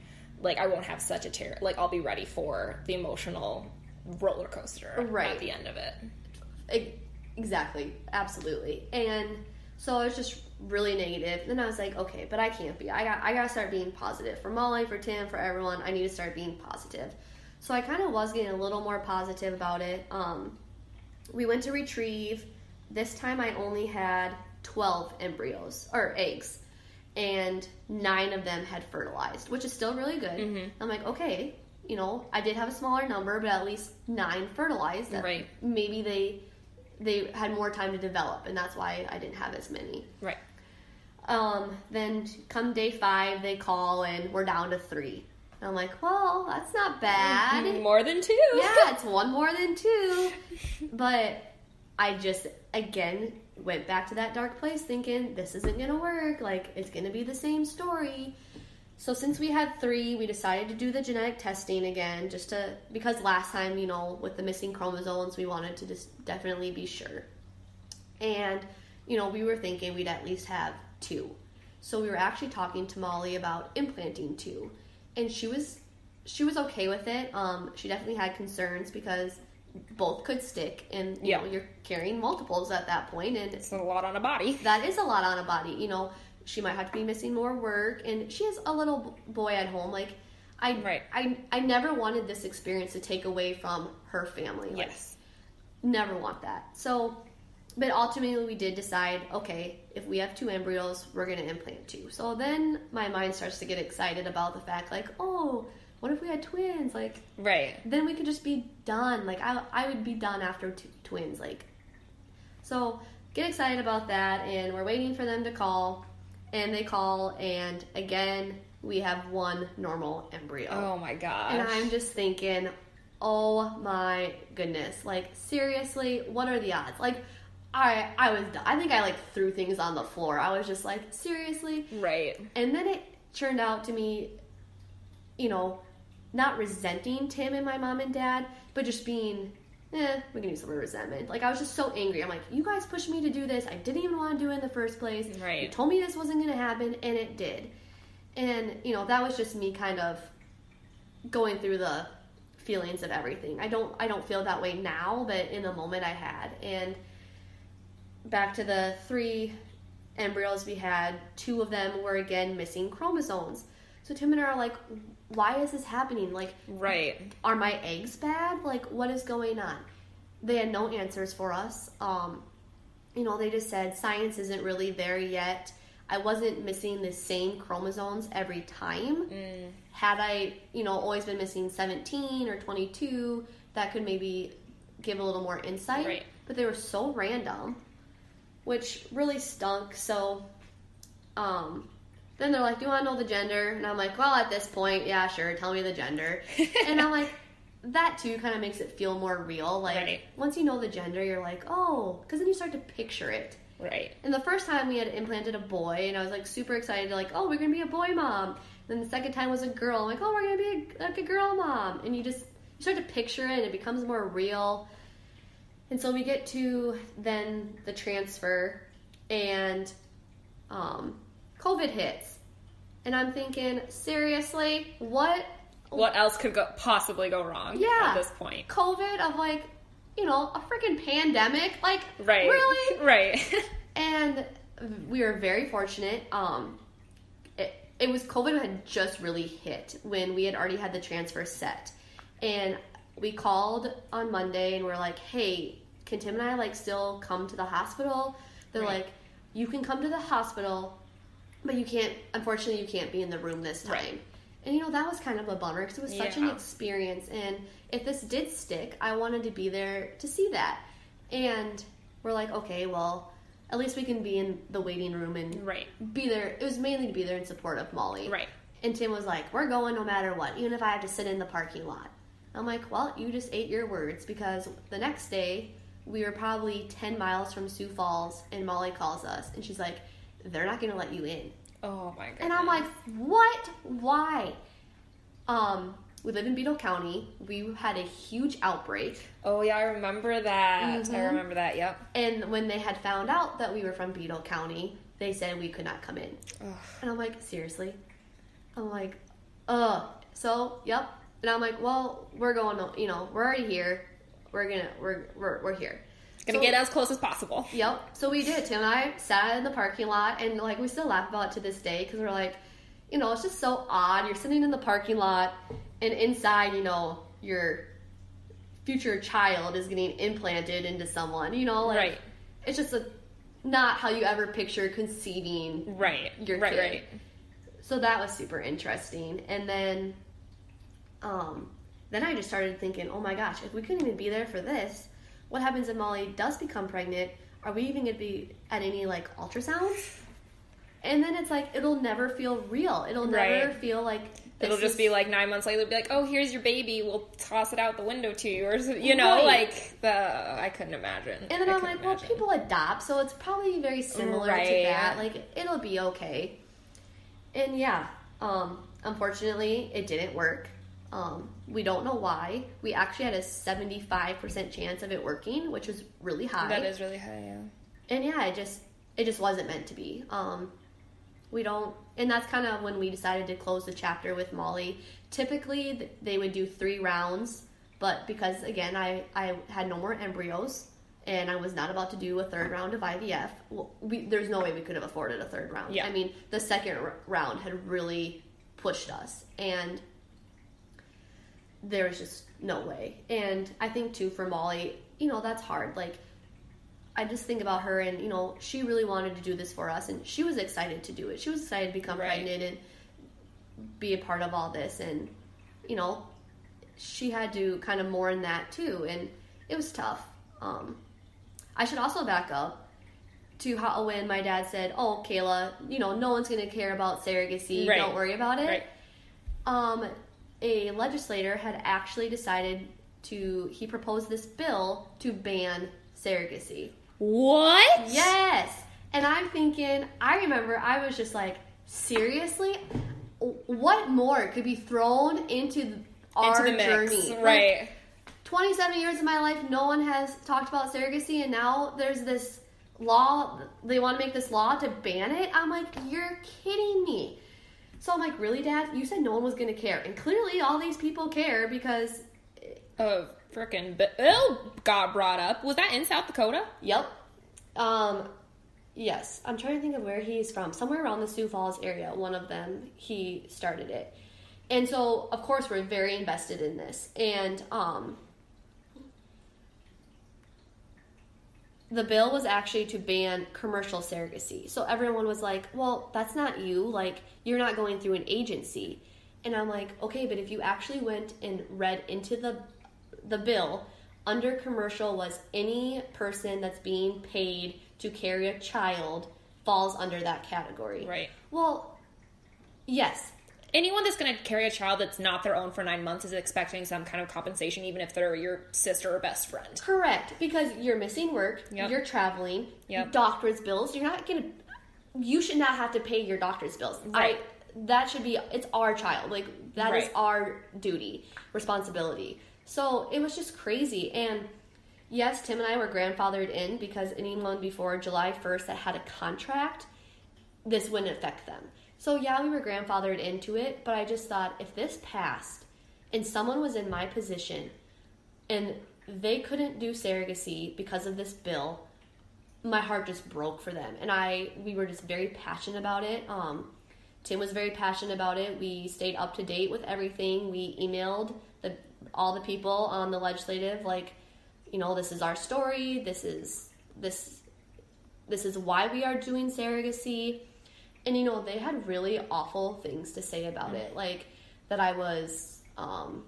like I won't have such a terror. Like I'll be ready for the emotional roller coaster
Right.
at the end of it.
E- exactly, absolutely. And so I was just really negative. Then I was like, okay, but I can't be. I got I gotta start being positive for Molly, for Tim, for everyone. I need to start being positive. So I kind of was getting a little more positive about it. Um, we went to retrieve. This time I only had twelve embryos or eggs, and nine of them had fertilized, which is still really good. I'm like, okay, you know, I did have a smaller number, but at least nine fertilized.
Right.
Maybe they they had more time to develop, and that's why I didn't have as many.
Right.
Um, then come day five, they call and we're down to three. And I'm like, well, that's not bad.
Mm, more than two.
yeah, it's one more than two. But I just again went back to that dark place thinking this isn't gonna work. Like it's gonna be the same story. So since we had three, we decided to do the genetic testing again, just to because last time, you know, with the missing chromosomes, we wanted to just definitely be sure. And you know, we were thinking we'd at least have two. So we were actually talking to Molly about implanting two, and she was she was okay with it. Um, she definitely had concerns because both could stick, and you
Yeah.
know, you're carrying multiples at that point, and
It's a lot on a body.
that is a lot on a body. You know, she might have to be missing more work, and she has a little boy at home. Like, I,
Right.
I, I never wanted this experience to take away from her family. Like,
Yes.
never want that. So, but ultimately, we did decide, okay, if we have two embryos, we're gonna implant two. So then my mind starts to get excited about the fact, like, oh, what if we had twins? Like,
Right.
then we could just be done. Like I, I would be done after two twins. Like, so get excited about that, and we're waiting for them to call, and they call, and again we have one normal embryo,
Oh my gosh.
and I'm just thinking, oh my goodness, like seriously, what are the odds? Like. I I was I think I like threw things on the floor. I was just like seriously,
right.
and then it turned out to me, you know, not resenting Tim and my mom and dad, but just being, eh, we can use the word resentment. Like, I was just so angry. I'm like, you guys pushed me to do this. I didn't even want to do it in the first place.
Right.
You told me this wasn't going to happen, and it did. And, you know, that was just me kind of going through the feelings of everything. I don't I don't feel that way now, but in the moment I had. And back to the three embryos we had, two of them were again missing chromosomes. So Tim and I are like, why is this happening? Like,
Right.
are my eggs bad? Like, what is going on? They had no answers for us. Um, you know, they just said science isn't really there yet. I wasn't missing the same chromosomes every time.
Mm.
Had I, you know, always been missing 17 or 22, that could maybe give a little more insight.
Right.
But they were so random, which really stunk. So, um, then they're like, "Do you want to know the gender?" And I'm like, "Well, at this point, yeah, sure. Tell me the gender." and I'm like, that too kind of makes it feel more real. Like
Right.
once you know the gender, you're like, "Oh," because then you start to picture it.
Right.
And the first time we had implanted a boy, and I was like super excited, like, oh, we're gonna be a boy mom. Then the second time was a girl. I'm like, oh, we're gonna be a, like a girl mom. And you just you start to picture it, and it becomes more real. And so we get to then the transfer, and um, COVID hits, and I'm thinking, seriously, what?
What else could go, possibly go wrong
Yeah.
at this point?
COVID of like, you know, a freaking pandemic, like,
Right.
really?
Right.
and we were very fortunate. Um, it, it was COVID had just really hit when we had already had the transfer set, and we called on Monday and we're like, "Hey, can Tim and I like still come to the hospital?" They're
Right.
like, "You can come to the hospital, but you can't. Unfortunately, you can't be in the room this time."
Right.
And you know that was kind of a bummer because it was such an experience, and if this did stick, I wanted to be there to see that. And we're like, okay, well, at least we can be in the waiting room and
Right.
be there. It was mainly to be there in support of Molly.
Right.
And Tim was like, we're going no matter what, even if I have to sit in the parking lot. I'm like, well, you just ate your words because the next day we were probably 10 miles from Sioux Falls and Molly calls us and she's like, they're not going to let you in.
Oh my god.
And I'm like, what? Why? Um, we live in Beadle County. We had a huge outbreak.
oh yeah, I remember that. I
Mhm.
remember that. Yep.
And when they had found out that we were from Beadle County, they said we could not come in. Ugh. And I'm like, seriously? I'm like, uh. So, yep. And I'm like, well, we're going. to- You know, we're already here. We're gonna. We're we're we're here.
Gonna
So-
get as close as possible.
Yep. So we did. Tim and I sat in the parking lot, and like we still laugh about it to this day because we're like, you know, it's just so odd. You're sitting in the parking lot, and inside, you know, your future child is getting implanted into someone. You know, like
Right.
it's just a not how you ever picture conceiving
Right.
your
right.
kid.
Right.
So that was super interesting. And then, um, then I just started thinking, oh my gosh, if we couldn't even be there for this, what happens if Molly does become pregnant? Are we even going to be at any like ultrasounds? And then it's like it'll never feel real. It'll never
Right.
feel like
It'll just
is-
be like nine months later, be like, "Oh, here's your baby. We'll toss it out the window to you," or you know,
Right.
like the I couldn't imagine.
And then
I
I'm
couldn't
like, well, people adopt, so it's probably very similar to that. Like, it'll be okay. And yeah, um, unfortunately, it didn't work. Um, we don't know why. We actually had a 75% chance of it working, which was really high.
that is really high. Yeah.
and yeah, it just it just wasn't meant to be. Um, we don't, and that's kind of when we decided to close the chapter with Molly. Typically, they would do three rounds, but because again, I I had no more embryos. And I was not about to do a third round of IVF. Well, we, there's no way we could have afforded a third round.
Yeah.
I mean, the second r- round had really pushed us, and there was just no way. And I think too for Molly, you know, that's hard. Like I just think about her and, you know, she really wanted to do this for us and she was excited to do it. She was excited to become
Right.
pregnant and be a part of all this and you know, she had to kind of mourn that too and it was tough. Um I should also back up to how when my dad said, "Oh, Kayla, you know, no one's going to care about surrogacy.
Right.
Don't worry about it."
Right.
um, a legislator had actually decided to he proposed this bill to ban surrogacy.
What?
Yes. And I'm thinking, I remember I was just like, seriously? What more could be thrown into our
Into
journey? Like,
Right.
27 years of my life, no one has talked about surrogacy, and now there's this law. They want to make this law to ban it. I'm like, you're kidding me. So I'm like, really, Dad? You said no one was going to care, and clearly all these people care because,
A freaking bill got brought up. Was that in South Dakota?
yep. Um, yes, I'm trying to think of where he's from. Somewhere around the Sioux Falls area. One of them, he started it, and so of course we're very invested in this, and um. The bill was actually to ban commercial surrogacy. So everyone was like, well, that's not you. Like, you're not going through an agency. And I'm like, okay, but if you actually went and read into the the bill, under commercial was any person that's being paid to carry a child falls under that category.
Right.
Well, yes,
Anyone that's going to carry a child that's not their own for nine months is expecting some kind of compensation, even if they're your sister or best friend.
Correct, because you're missing work,
Yep.
you're traveling,
Yep.
doctor's bills. You're not gonna. You should not have to pay your doctor's bills.
Right.
I, that should be. It's our child. Like that is
Right.
our duty, responsibility. So it was just crazy. And yes, Tim and I were grandfathered in because anyone before July 1st that had a contract, this wouldn't affect them. So yeah, we were grandfathered into it. But I just thought if this passed, and someone was in my position and they couldn't do surrogacy because of this bill my heart just broke for them. And i we were just very passionate about it. Um, tim was very passionate about it. We stayed up to date with everything. We emailed the all the people on the legislative like you know this is our story. This is this this is why we are doing surrogacy and you know they had really awful things to say about it like that i was um,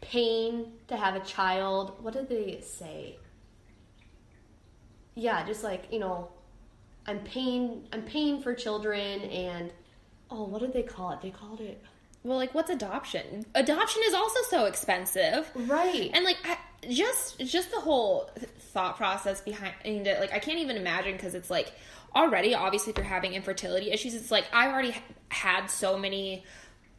pain to have a child what did they say yeah just like you know i'm paying i'm paying for children and oh what did they call it they called it
Well, like, what's adoption? Adoption is also so expensive.
right
And like I, just just the whole thought process behind it, like I can't even imagine because it's like already obviously if you're having infertility issues, it's like I already had so many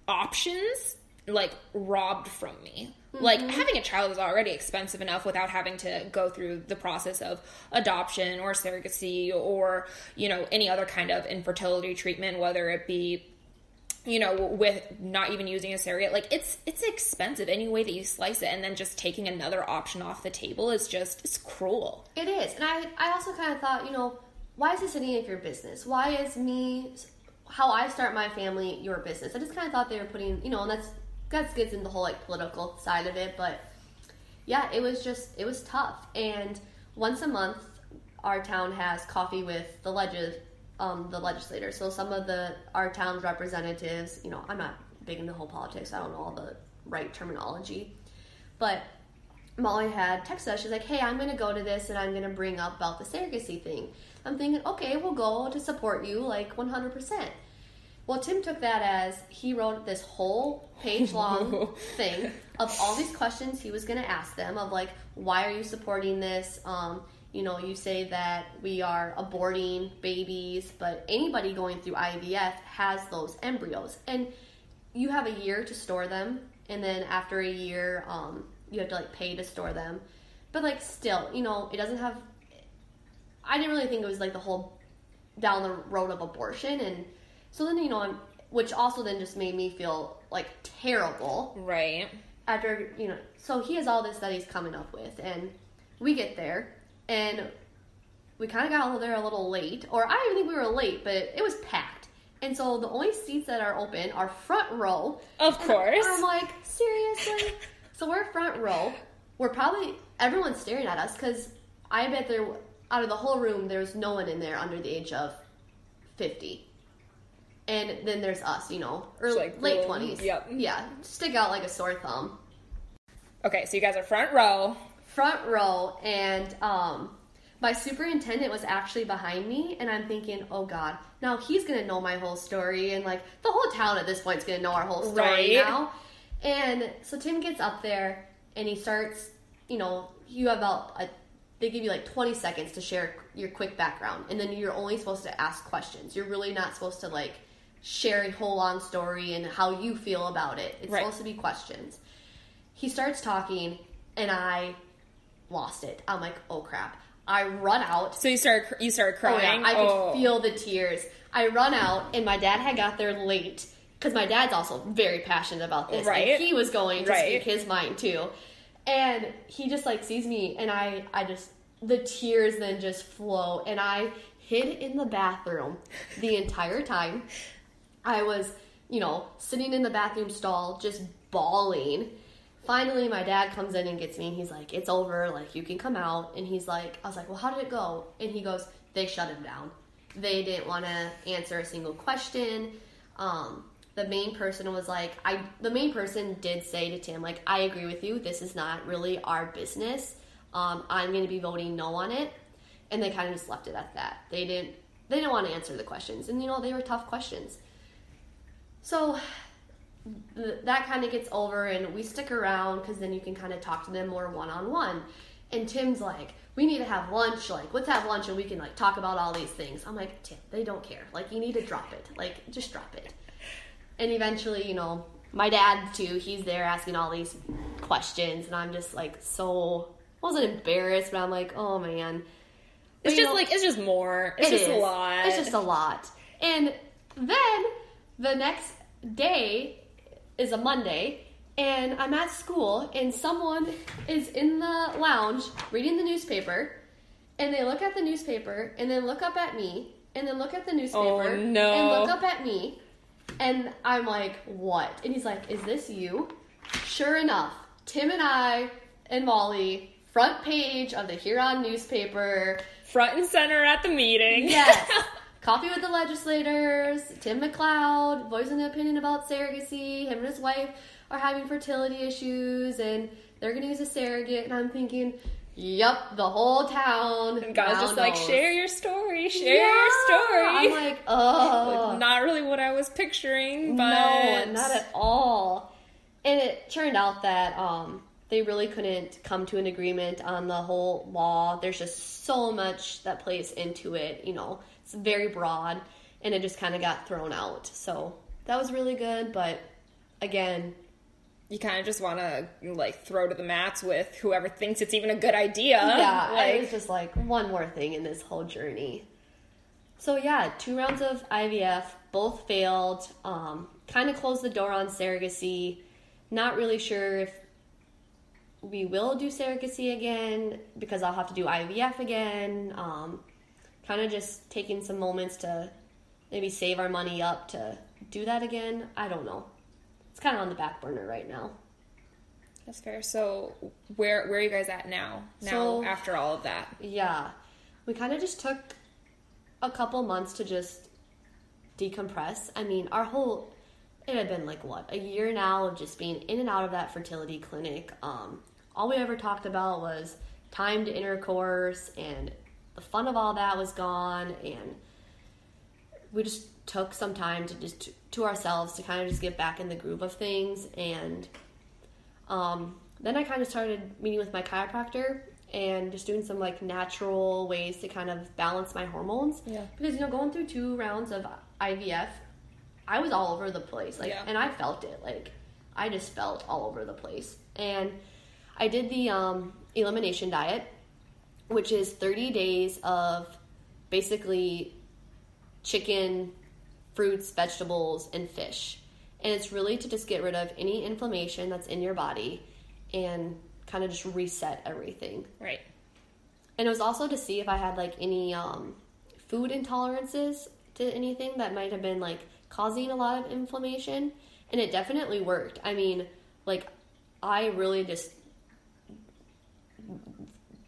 options like robbed from me. Like mm-hmm. having a child is already expensive enough without having to go through the process of adoption or surrogacy or you know any other kind of infertility treatment, whether it be you know, with not even using a surrogate, like it's it's expensive any way that you slice it, and then just taking another option off the table is just it's cruel.
It is. And I, I also kind of thought, you know, why is this any of your business? Why is me, how I start my family, your business? I just kind of thought they were putting, you know, and that's, that gets into the whole like political side of it. But yeah, it was just, it was tough. And once a month, our town has coffee with the legis, um, the legislators. So some of the, our town's representatives, you know, I'm not big into the whole politics. I don't know all the right terminology. But Molly had texted us. She's like, "Hey, I'm going to go to this, and I'm going to bring up about the surrogacy thing." I'm thinking, "Okay, we'll go to support you, like 100." percent Well, Tim took that as he wrote this whole page long thing of all these questions he was going to ask them of like, "Why are you supporting this?" Um, you know, you say that we are aborting babies, but anybody going through IVF has those embryos, and you have a year to store them, and then after a year, um, you have to like pay to store them. But like, still, you know, it doesn't have. I didn't really think it was like the whole down the road of abortion, and so then you know, I'm, which also then just made me feel like terrible.
Right.
after you know so he has all this that he's coming up with and we get there and we kind of got there a little late or i don't even think we were late but it was packed. And so the only seats that are open are front row.
Of
And
course.
i'm like seriously? So we're front row. We're probably everyone's staring at us because i bet there out of the whole room there's no one in there under the age of 50 and then there's us you know or
like
late
little-
20s
yep.
yeah stick out like a sore thumb
Okay, so you guys are front row.
front row and um my superintendent was actually behind me and i'm thinking oh god now he's gonna know my whole story and like the whole town at this point is gonna know our whole story
Right.
now and so tim gets up there and he starts you know you have about a, they give you like 20 seconds to share your quick background and then you're only supposed to ask questions you're really not supposed to like share a whole long story and how you feel about it it's
Right.
supposed to be questions he starts talking and I lost it. I'm like, oh crap. I run out.
So you start you started
Oh, yeah,
crying.
I could
Oh.
feel the tears. I run out and my dad had got there late because my dad's also very passionate about this.
Right.
And he was going to
Right.
speak his mind too. And he just like sees me and I I just the tears then just flow and I hid in the bathroom the entire time. I was, you know, sitting in the bathroom stall just bawling. Finally my dad comes in and gets me and he's like it's over like you can come out. And he's like i was like well how did it go? And he goes they shut him down. They didn't want to answer a single question. Um, the main person was like i the main person did say to tim like i agree with you. This is not really our business. Um, i'm going to be voting no on it. And they kind of just left it at that. They didn't they didn't want to answer the questions. And you know they were tough questions. So th- that kind of gets over and we stick around because then you can kind of talk to them more one-on-one. And tim's like we need to have lunch like let's have lunch and we can like talk about all these things. I'm like tim they don't care. Like you need to drop it. Like just drop it and eventually you know my dad too he's there asking all these questions and i'm just like so I wasn't embarrassed but i'm like oh man But,
It's just
know,
like it's just more. It's
it
just a lot.
It's just a lot. And then the next day is a Monday, and I'm at school, and someone is in the lounge reading the newspaper, and they look at the newspaper, and then look up at me, and then look at the newspaper,
Oh, no.
and look up at me, and I'm like, what? And he's like, is this you? Sure enough, Tim and I and Molly, front page of the Huron newspaper.
front and center at the meeting.
Yes. Coffee with the legislators, Tim McCloud, voicing an opinion about surrogacy. Him and his wife are having fertility issues and they're going to use a surrogate. And I'm thinking, yup, the whole town.
and God's
now
just like, share your story, share
Yeah.
your story.
I'm like, oh.
Not really what I was picturing, but
No, not at all. And it turned out that um, they really couldn't come to an agreement on the whole law. There's just so much that plays into it. You know, it's very broad, and it just kind of got thrown out. So that was really good, but again,
you kind of just want to like throw to the mats with whoever thinks it's even a good idea.
yeah,
like,
it was just like one more thing in this whole journey. So yeah, two rounds of IVF, both failed. Um, kind of closed the door on surrogacy. Not really sure if we will do surrogacy again because I'll have to do IVF again. Um, kind of just taking some moments to maybe save our money up to do that again. I don't know. It's kind of on the back burner right now.
that's fair. So where where are you guys at now? Now
So-
after all of that,
Yeah. We kind of just took a couple months to just decompress. I mean, our whole it had been like what, a year now of just being in and out of that fertility clinic. Um all we ever talked about was timed intercourse and the fun of all that was gone and we just took some time to just to, ourselves to kind of just get back in the groove of things and um, then I kind of started meeting with my chiropractor and just doing some like natural ways to kind of balance my hormones.
Yeah.
Because you know, going through two rounds of IVF, I was all over the place. Like,
Yeah.
and I felt it. Like, I just felt all over the place. And I did the um, elimination diet, which is 30 days of basically chicken, fruits, vegetables, and fish. And it's really to just get rid of any inflammation that's in your body and kind of just reset everything.
right?
And it was also to see if I had like any um, food intolerances to anything that might have been like causing a lot of inflammation. And it definitely worked. I mean, like, I really just.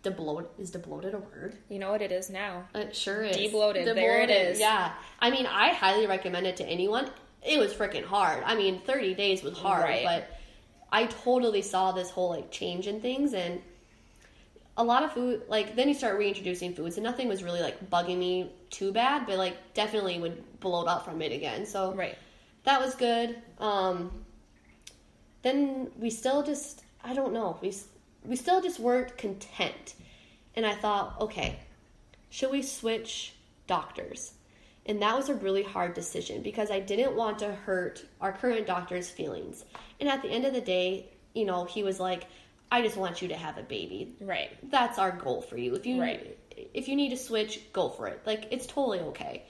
Debloat is debloated a word?
You know what it is now.
It sure is.
Debloated. There it is.
Yeah. I mean, I highly recommend it to anyone. It was freaking hard. I mean, 30 days was hard,
Right.
but I totally saw this whole like change in things and a lot of food like then you start reintroducing foods and nothing was really like bugging me too bad, but like definitely would bloat up from it again. So
Right.
that was good. Um, then we still just I don't know we we still just weren't content, and I thought, okay, should we switch doctors? And that was a really hard decision because I didn't want to hurt our current doctor's feelings. And at the end of the day, you know, he was like, I just want you to have a baby
Right.
that's our goal for you. If you
Right.
if you need to switch, go for it. Like it's totally okay.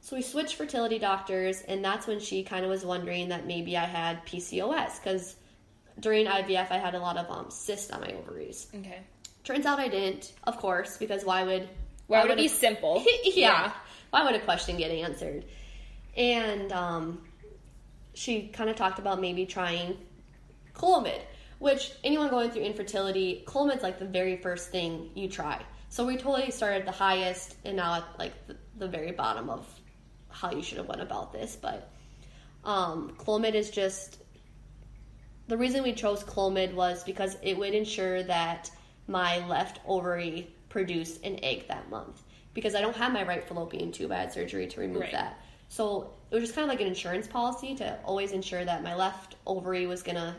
So we switched fertility doctors, and that's when she kind of was wondering that maybe I had PCOS because during IVF I had a lot of um, cysts on my ovaries.
Okay.
Turns out I didn't, of course, because why would
Why would it
a-
be simple?
yeah. Why would a question get answered? And um, she kind of talked about maybe trying Clomid, which anyone going through infertility, Clomid's like the very first thing you try. So we totally started at the highest and now at like the, the very bottom of how you should have went about this. But um, Clomid is just the reason we chose Clomid was because it would ensure that my left ovary produced an egg that month because I don't have my right fallopian tube. I had surgery to remove
Right.
that. So it was just kind of like an insurance policy to always ensure that my left ovary was going to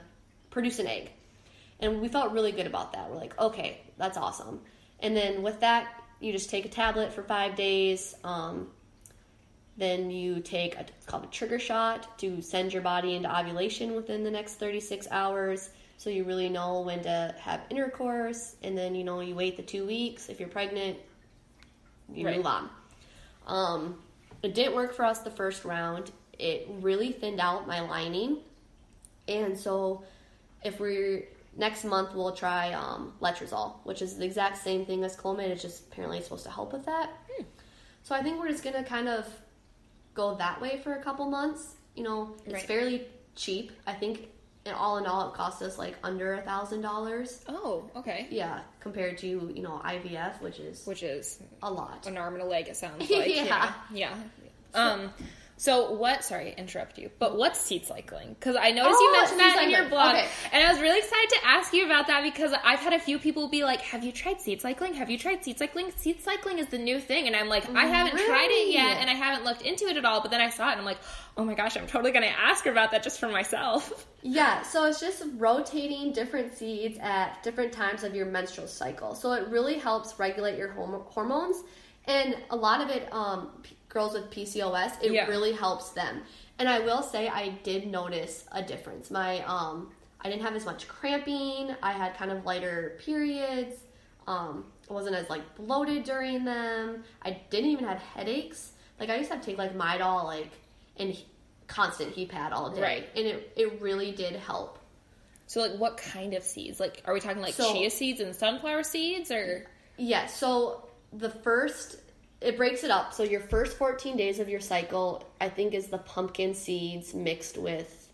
produce an egg. And we felt really good about that. We're like, okay, that's awesome. And then with that, you just take a tablet for five days. Um, then you take a, it's called a trigger shot to send your body into ovulation within the next 36 hours. So you really know when to have intercourse. And then, you know, you wait the two weeks. If you're pregnant, you
Right.
move on. Um, it didn't work for us the first round. It really thinned out my lining. And so if we're next month we'll try um, letrozole, which is the exact same thing as Clomid. It's just apparently supposed to help with that. So I think we're just gonna kind of go that way for a couple months. You know, it's
Right.
fairly cheap. I think in all in all it cost us like under a thousand dollars.
Oh, okay.
Yeah, compared to you know IVF, which is
Which is
a lot.
an arm and a leg. It sounds like.
Yeah.
yeah. Yeah. Um. So what? Sorry, interrupt you. But what's seed cycling? Because I noticed you
Oh,
mentioned
seed
that in your blog,
Okay.
and I was really excited to ask you about that because I've had a few people be like, "Have you tried seed cycling? Have you tried seed cycling? Seed cycling is the new thing." And I'm like, "I haven't tried it yet, and I haven't looked into it at all." But then I saw it, and I'm like, "Oh my gosh, I'm totally gonna ask her about that just for myself."
Yeah, so it's just rotating different seeds at different times of your menstrual cycle. So it really helps regulate your hormones, and a lot of it, um, girls with PCOS, it
Yeah.
really helps them. And I will say, I did notice a difference. My, um, I didn't have as much cramping. I had kind of lighter periods. Um, I wasn't as like bloated during them. I didn't even have headaches. Like I used to have to take like Midol, like and constant heat pad all day,
Right.
and it it really did help.
So like, what kind of seeds? Like, are we talking like
So-
chia seeds and sunflower seeds, or
Yeah, so the first it breaks it up. So your first 14 days of your cycle, I think is the pumpkin seeds mixed with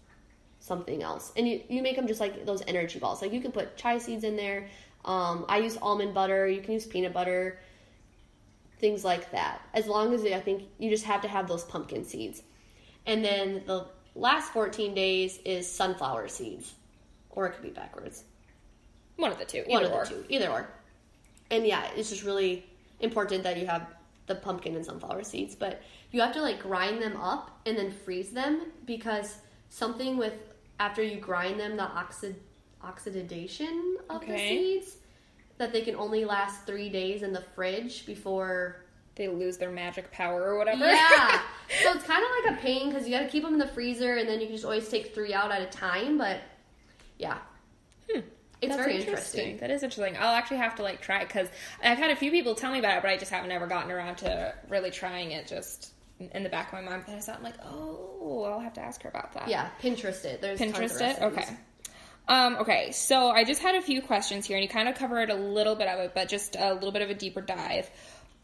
something else. And you, you make them just like those energy balls. Like you can put chia seeds in there. Um, I use almond butter, you can use peanut butter, things like that. As long as I think you just have to have those pumpkin seeds. And then the last 14 days is sunflower seeds. Or it could be backwards.
one of the two?
One of
or.
the two, either or. And yeah, it's just really important that you have the pumpkin and sunflower seeds, but you have to like grind them up and then freeze them because something with after you grind them, the oxid oxidation of the seeds that they can only last three days in the fridge before.
They lose their magic power or whatever.
Yeah, so it's kind of like a pain because you got to keep them in the freezer and then you can just always take three out at a time. But yeah,
hmm. It's. That's
very interesting.
That is interesting. I'll actually have to like try because I've had a few people tell me about it, but I just haven't ever gotten around to really trying it. Just in- the back of my mind, but I thought I'm like, oh, I'll have to ask her about that.
Yeah, Pinterest it. There's
Pinterest it. Okay. Um, okay, so I just had a few questions here, and you kind of covered a little bit of it, but just a little bit of a deeper dive.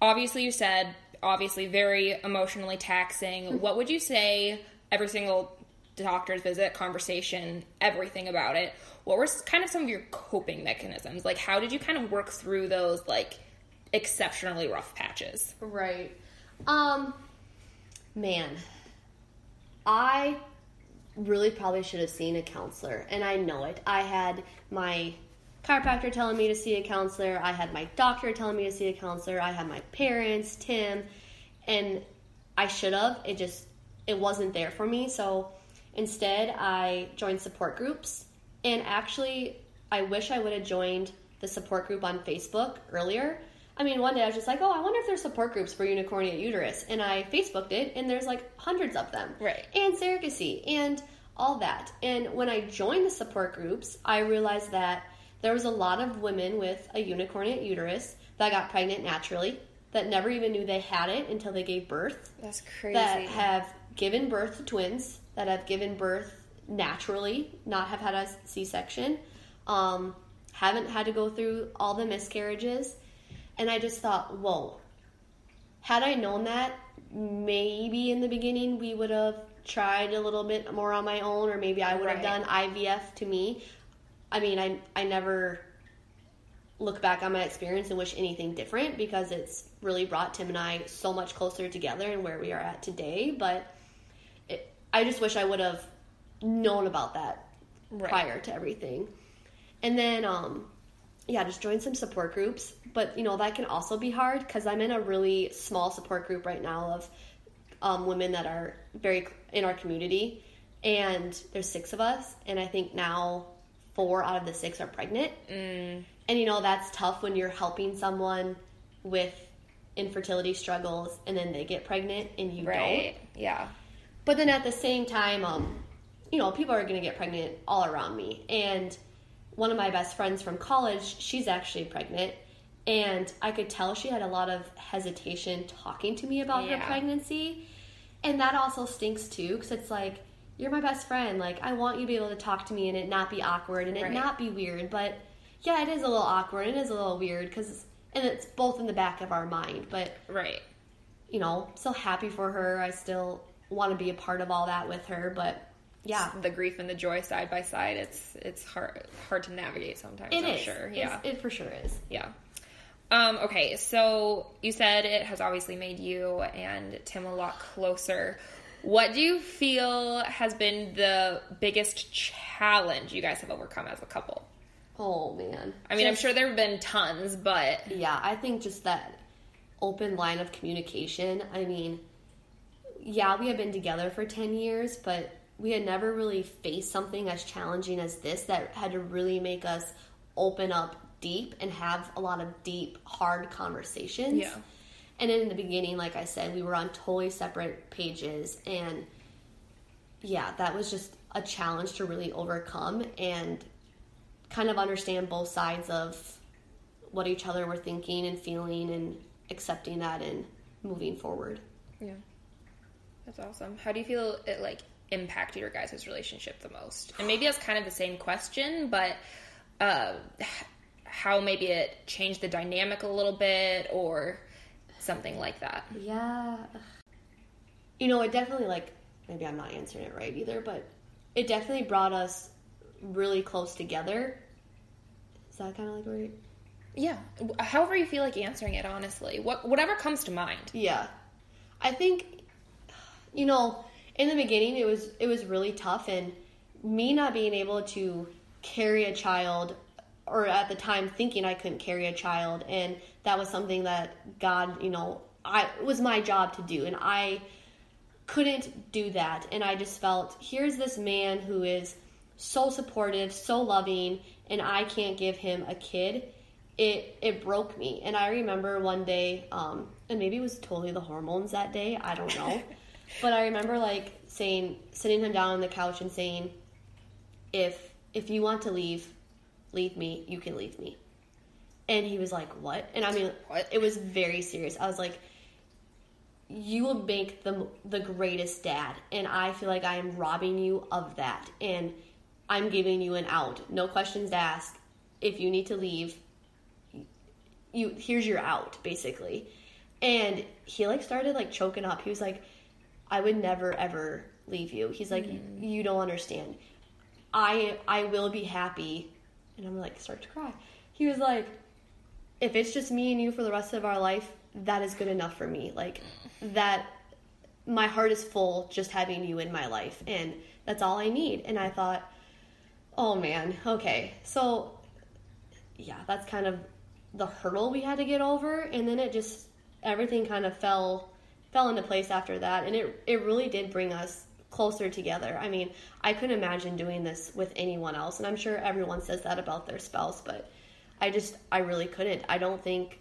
Obviously, you said obviously very emotionally taxing. what would you say every single doctor's visit, conversation, everything about it? What were kind of some of your coping mechanisms? Like, how did you kind of work through those like exceptionally rough patches?
Right. Um man. I really probably should have seen a counselor and I know it. I had my chiropractor telling me to see a counselor, I had my doctor telling me to see a counselor, I had my parents, Tim, and I should have. It just it wasn't there for me. So instead, I joined support groups and actually I wish I would have joined the support group on Facebook earlier. I mean, one day I was just like, oh, I wonder if there's support groups for unicornate uterus. And I Facebooked it, and there's like hundreds of them.
Right.
And surrogacy and all that. And when I joined the support groups, I realized that there was a lot of women with a unicornate uterus that got pregnant naturally, that never even knew they had it until they gave birth
That's crazy.
that have given birth to twins, that have given birth naturally, not have had a C section, um, haven't had to go through all the miscarriages. And I just thought, whoa, had I known that, maybe in the beginning we would have tried a little bit more on my own, or maybe I would have done IVF to me. I mean, I I never look back on my experience and wish anything different because it's really brought Tim and I so much closer together and where we are at today. But I just wish I would have known about that
Right.
prior to everything. And then, um, yeah, just join some support groups. But you know that can also be hard because I'm in a really small support group right now of um, women that are very in our community, and there's six of us, and I think now four out of the six are pregnant. Mm. And you know that's tough when you're helping someone with infertility struggles, and then they get pregnant and you don't.
Right. Yeah.
But then at the same time, um, you know, people are going to get pregnant all around me. And one of my best friends from college, she's actually pregnant. And I could tell she had a lot of hesitation talking to me about
Yeah.
her pregnancy. And that also stinks too, because it's like, you're my best friend. Like, I want you to be able to talk to me and it not be awkward and it
Right.
not be weird. But yeah, it is a little awkward. And It is a little weird because, and it's both in the back of our mind. But
Right.
you know, still happy for her. I still want to be a part of all that with her, but yeah,
The grief and the joy side by side. It's it's hard hard to navigate sometimes.
it
I'm
is.
sure.
It's-
Yeah.
it for sure is.
Yeah. Um, okay, so you said it has obviously made you and Tim a lot closer. What do you feel has been the biggest challenge you guys have overcome as a couple?
Oh man.
I mean, I'm sure there have been tons, but
Yeah, I think just that open line of communication. I mean, yeah, we had been together for 10 years, but we had never really faced something as challenging as this that had to really make us open up deep and have a lot of deep, hard conversations.
Yeah.
And in the beginning, like I said, we were on totally separate pages. And yeah, that was just a challenge to really overcome and kind of understand both sides of what each other were thinking and feeling and accepting that and moving forward.
yeah, that's awesome. How do you feel it like impacted your guys' relationship the most? And maybe that's kind of the same question, but uh, how maybe it changed the dynamic a little bit or something like that.
Yeah. You know, it definitely, like, maybe I'm not answering it right either, but it definitely brought us really close together. Is that kind of like right?
Yeah, however you feel like answering it, honestly, what whatever comes to mind.
Yeah. I think you know, in the beginning it was it was really tough and me not being able to carry a child or at the time thinking I couldn't carry a child and that was something that God, you know, I was my job to do and I couldn't do that and I just felt here's this man who is so supportive, so loving and I can't give him a kid. It it broke me and i remember one day um and maybe it was totally the hormones that day i don't know but i remember like saying sitting him down on the couch and saying if if you want to leave leave me you can leave me. And he was like what? And i mean
What?
it was very serious. I was like you will make the the greatest dad and i feel like i am robbing you of that and i'm giving you an out. No questions asked. If you need to leave you here's your out basically. And he like started like choking up. He was like i would never ever leave you. He's like mm. you don't understand. I i will be happy. And i'm like start to cry. He was like if it's just me and you for the rest of our life that is good enough for me. Like that my heart is full just having you in my life and that's all i need. And i thought oh man okay. So yeah, that's kind of the hurdle we had to get over, and then it just everything kind of fell fell into place after that, and it it really did bring us closer together. I mean, I couldn't imagine doing this with anyone else, and I'm sure everyone says that about their spouse, but I just I really couldn't. I don't think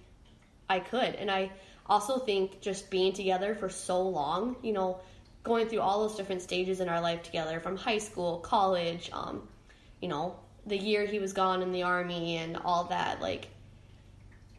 I could, and I also think just being together for so long, you know, going through all those different stages in our life together, from high school, college, um, you know, the year he was gone in the army and all that, like,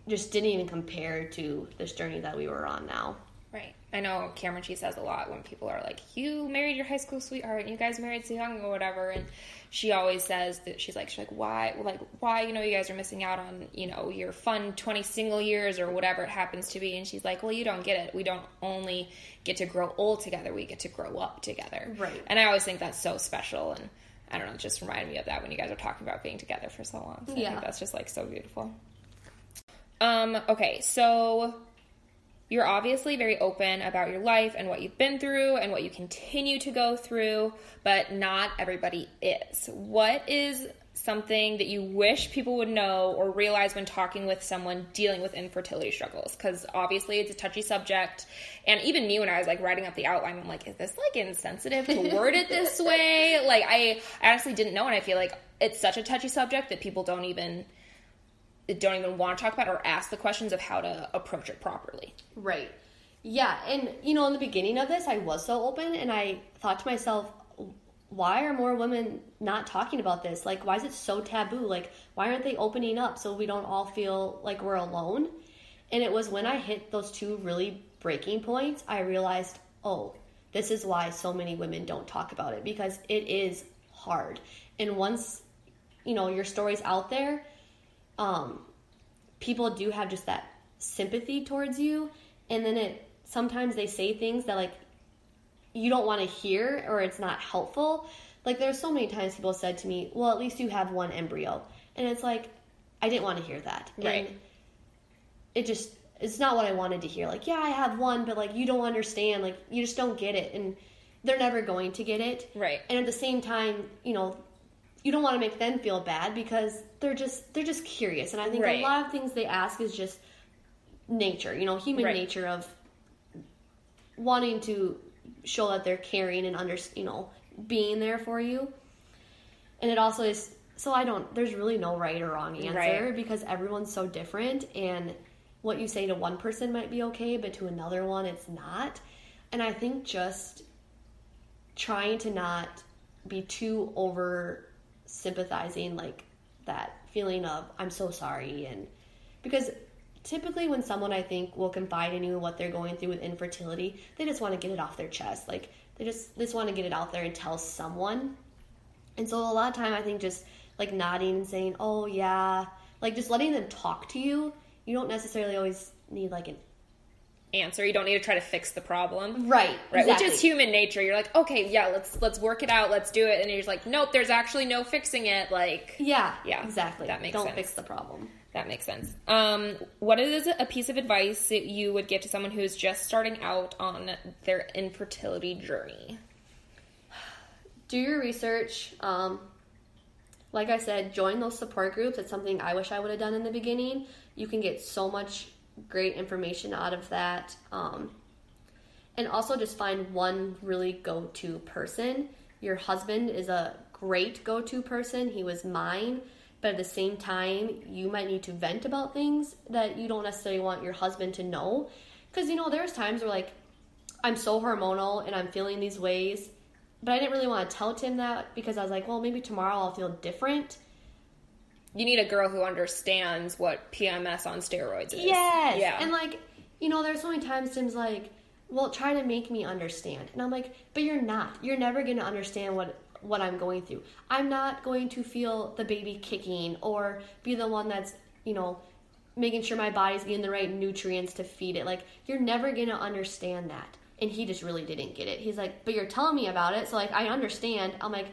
just didn't even compare to this journey that we were on now.
Right. I know Cameron, she says a lot when people are like, you married your high school sweetheart and you guys married so young or whatever. And she always says that she's like, she's like, why, like, why, you know, you guys are missing out on, you know, your fun 20 single years or whatever it happens to be. And she's like, well, you don't get it. We don't only get to grow old together. We get to grow up together.
Right.
And I always think that's so special. And I don't know, it just reminded me of that when you guys are talking about being together for so long. So I
Yeah.
think that's just like so beautiful. Um, okay, so you're obviously very open about your life and what you've been through and what you continue to go through, but not everybody is. What is something that you wish people would know or realize when talking with someone dealing with infertility struggles? Because obviously it's a touchy subject. And even me, when I was like writing up the outline, I'm like, is this like insensitive to word it this way? Like, I, honestly didn't know. And I feel like it's such a touchy subject that people don't even don't even want to talk about or ask the questions of how to approach it properly.
Right. Yeah, and you know, in the beginning of this, I was so open, and I thought to myself, why are more women not talking about this? Like, why is it so taboo? Like, why aren't they opening up so we don't all feel like we're alone? And it was when I hit those two really breaking points, I realized, oh, this is why so many women don't talk about it because it is hard. And once, you know, your story's out there, um, people do have just that sympathy towards you. And then it sometimes they say things that like you don't want to hear or it's not helpful. Like there's so many times people said to me well at least you have one embryo. And it's like i didn't want to hear that.
Right.
and it just it's not what i wanted to hear. Like yeah i have one but like you don't understand. Like you just don't get it. And they're never going to get it.
Right.
and at the same time you know you don't want to make them feel bad because they're just they're just curious and i think
Right.
a lot of things they ask is just nature you know human
Right.
nature of wanting to show that they're caring and under you know being there for you and it also is so i don't there's really no right or wrong answer
Right.
because everyone's so different and what you say to one person might be okay but to another one it's not and i think just trying to not be too over sympathizing like that feeling of i'm so sorry and because typically when someone i think will confide in you what they're going through with infertility they just want to get it off their chest like they just they just want to get it out there and tell someone. And so a lot of time i think just like nodding and saying oh yeah like just letting them talk to you you don't necessarily always need like an
Answer. You don't need to try to fix the problem.
right
Right,
exactly.
which is human nature. You're like, okay, yeah, let's let's work it out, let's do it, and you're just like, nope, there's actually no fixing it. Like,
yeah
Yeah,
exactly
that makes
don't
sense.
fix the problem
that makes sense. Um, what is a piece of advice that you would give to someone who's just starting out on their infertility journey?
do your research. Um, like I said, join those support groups. It's something I wish I would have done in the beginning. You can get so much great information out of that. Um, and also just find one really go to person. Your husband is a great go to person. He was mine. But at the same time, you might need to vent about things that you don't necessarily want your husband to know. Because, you know, there's times where, like, I'm so hormonal and I'm feeling these ways, but I didn't really want to tell Tim that because I was like, well, maybe tomorrow I'll feel different.
You need a girl who understands what PMS on steroids is.
Yes.
Yeah.
And like, you know, there's so many times Tim's like, well, try to make me understand. And I'm like, but you're not. You're never going to understand what what I'm going through. I'm not going to feel the baby kicking or be the one that's, you know, making sure my body's getting the right nutrients to feed it. Like, you're never going to understand that. And he just really didn't get it. He's like, but you're telling me about it, so like I understand. I'm like,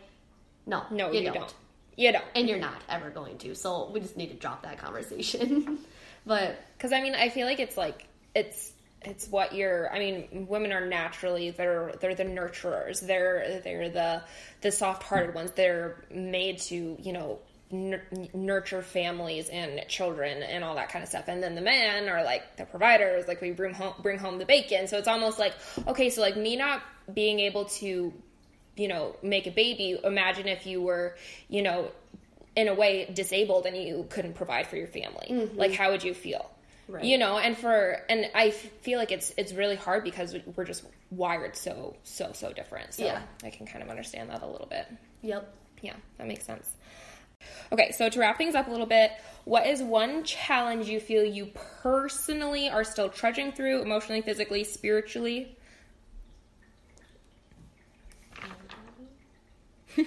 no,
no,
you,
you,
don't.
don't. You don't.
and you're not ever going to. So we just need to drop that conversation. but
Because I mean, I feel like it's like it's it's what you're. I mean, women are naturally they're they're the nurturers. They're they're the the soft hearted ones. They're made to you know nur- nurture families and children and all that kind of stuff. And then the men are like the providers. Like we bring home bring home the bacon. So it's almost like okay, so like me not being able to you know make a baby. Imagine if you were you know in a way disabled and you couldn't provide for your family. Mm-hmm. Like how would you feel?
Right.
You know, and for and I feel like it's it's really hard because we're just wired so so so different. So
Yeah.
I can kind of understand that a little bit.
yep.
Yeah, that makes sense. Okay, so to wrap things up a little bit, what is one challenge you feel you personally are still trudging through emotionally, physically, spiritually?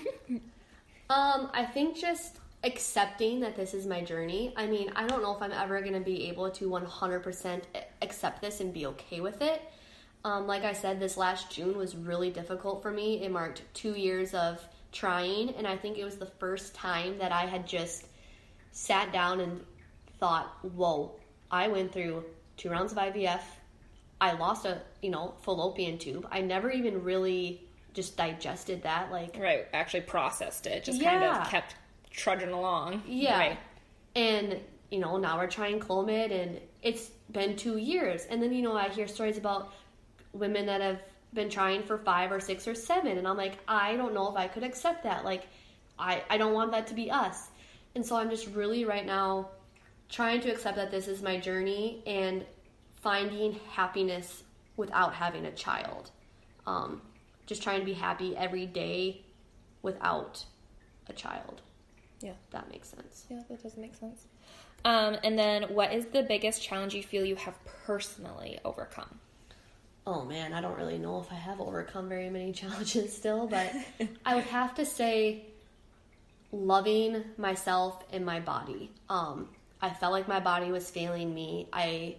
Um, I think just accepting that this is my journey. I mean, I don't know if I'm ever going to be able to 100% accept this and be okay with it. Um, like I said, this last June was really difficult for me. It marked two years of trying, and I think it was the first time that I had just sat down and thought, "Whoa, I went through two rounds of IVF. I lost a you know fallopian tube. I never even really just digested that. Like
Right, actually processed it. Just kind of kept trudging along.
Yeah.
Right.
And, you know, now we're trying Clomid and it's been two years. And then, you know, I hear stories about women that have been trying for five or six or seven. And I'm like, I don't know if I could accept that. Like, I, I don't want that to be us. And so I'm just really right now trying to accept that this is my journey and finding happiness without having a child. Um, just trying to be happy every day without a child.
Yeah.
That makes sense.
Yeah, that does make sense. Um, and then what is the biggest challenge you feel you have personally overcome?
Oh man, I don't really know if I have overcome very many challenges still, but I would have to say loving myself and my body. Um, I felt like my body was failing me. I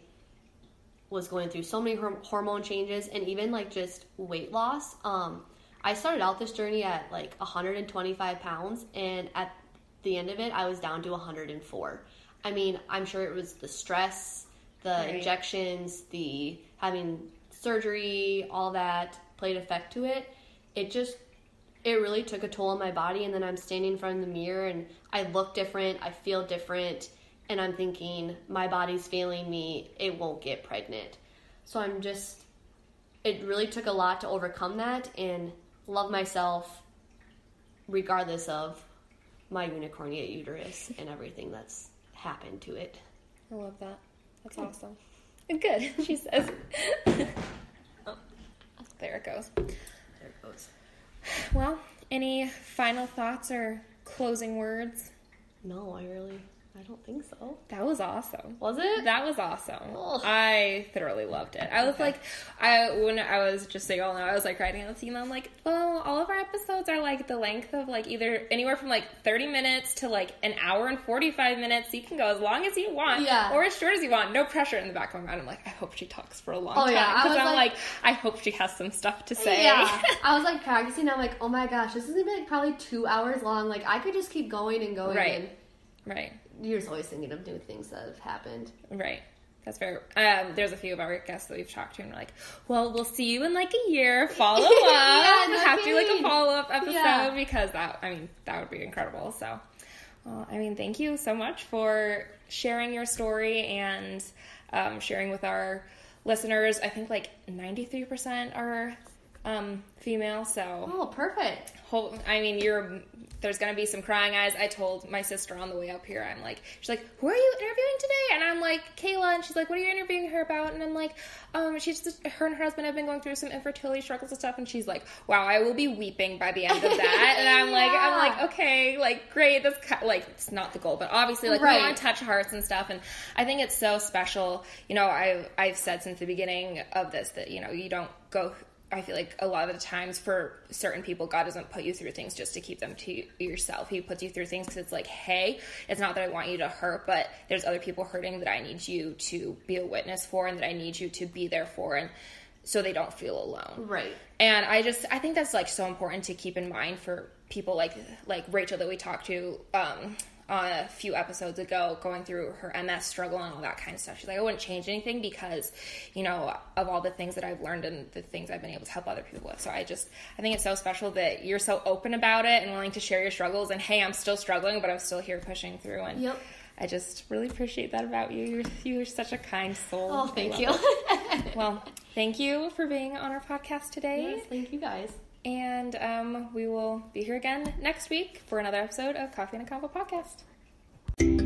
was going through so many horm- hormone changes and even like just weight loss. Um, I started out this journey at like 125 pounds, and at the end of it, I was down to 104. I mean, I'm sure it was the stress, the
Right.
injections, the having surgery, all that played effect to it. It just it really took a toll on my body and then I'm standing in front of the mirror and I look different, I feel different, and I'm thinking my body's failing me, it won't get pregnant. So I'm just it really took a lot to overcome that and love myself regardless of my unicornate uterus and everything that's happened to it.
I love that. That's awesome. Good, she says. oh, there it goes.
There it goes.
Well, any final thoughts or closing words?
No, I really I don't think so.
That was awesome.
Was it?
That was awesome.
Ugh.
I thoroughly loved it. I was like, I when I was just so y'all know, I was like writing on the email. I'm like, well, all of our episodes are like the length of like either anywhere from like 30 minutes to like an hour and 45 minutes. You can go as long as you want,
Yeah.
or as short as you want. No pressure in the back of my mind. I'm like, I hope she talks for a long
Oh,
time
yeah.
Because
was
I'm
like-
like, I hope she has some stuff to say.
Yeah, I was like practicing. I'm like, oh my gosh, this is gonna be like probably two hours long. Like I could just keep going and going.
Right. right.
You're just always thinking of new things that have happened.
Right. That's fair. Um, there's a few of our guests that we've talked to, and we're like, "Well, we'll see you in like a year. Follow up.
Yeah, no
have to do like a follow up episode
Yeah.
because that, I mean, that would be incredible." So, well, I mean, thank you so much for sharing your story and um, sharing with our listeners. I think like 93% are um, female, so.
Oh, perfect.
whole i mean you're there's gonna be some crying eyes. I told my sister on the way up here i'm like she's like who are you interviewing today? And i'm like kayla. And she's like what are you interviewing her about? And i'm like um she's just her and her husband have been going through some infertility struggles and stuff. And she's like wow i will be weeping by the end of that. And i'm like i'm like okay like great. That's ki- like it's not the goal. But obviously like
Right.
we want to touch hearts and stuff. And i think it's so special. You know i've i've said since the beginning of this that you know you don't go I feel like a lot of the times for certain people, God doesn't put you through things just to keep them to yourself. He puts you through things because it's like, hey, it's not that I want you to hurt, but there's other people hurting that I need you to be a witness for and that I need you to be there for, and so they don't feel alone.
Right.
And I just I think that's like so important to keep in mind for people like like Rachel that we talked to um on a few episodes ago going through her MS struggle and all that kind of stuff. She's like, I wouldn't change anything because, you know, of all the things that I've learned and the things I've been able to help other people with. So I just I think it's so special that you're so open about it and willing to share your struggles and hey, I'm still struggling, but I'm still here pushing through and
Yep.
I just really appreciate that about you. You're you're such a kind soul.
Oh, thank you.
Well, thank you for being on our podcast today.
yes, thank you guys.
And um, we will be here again next week for another episode of Coffee and a Convo podcast.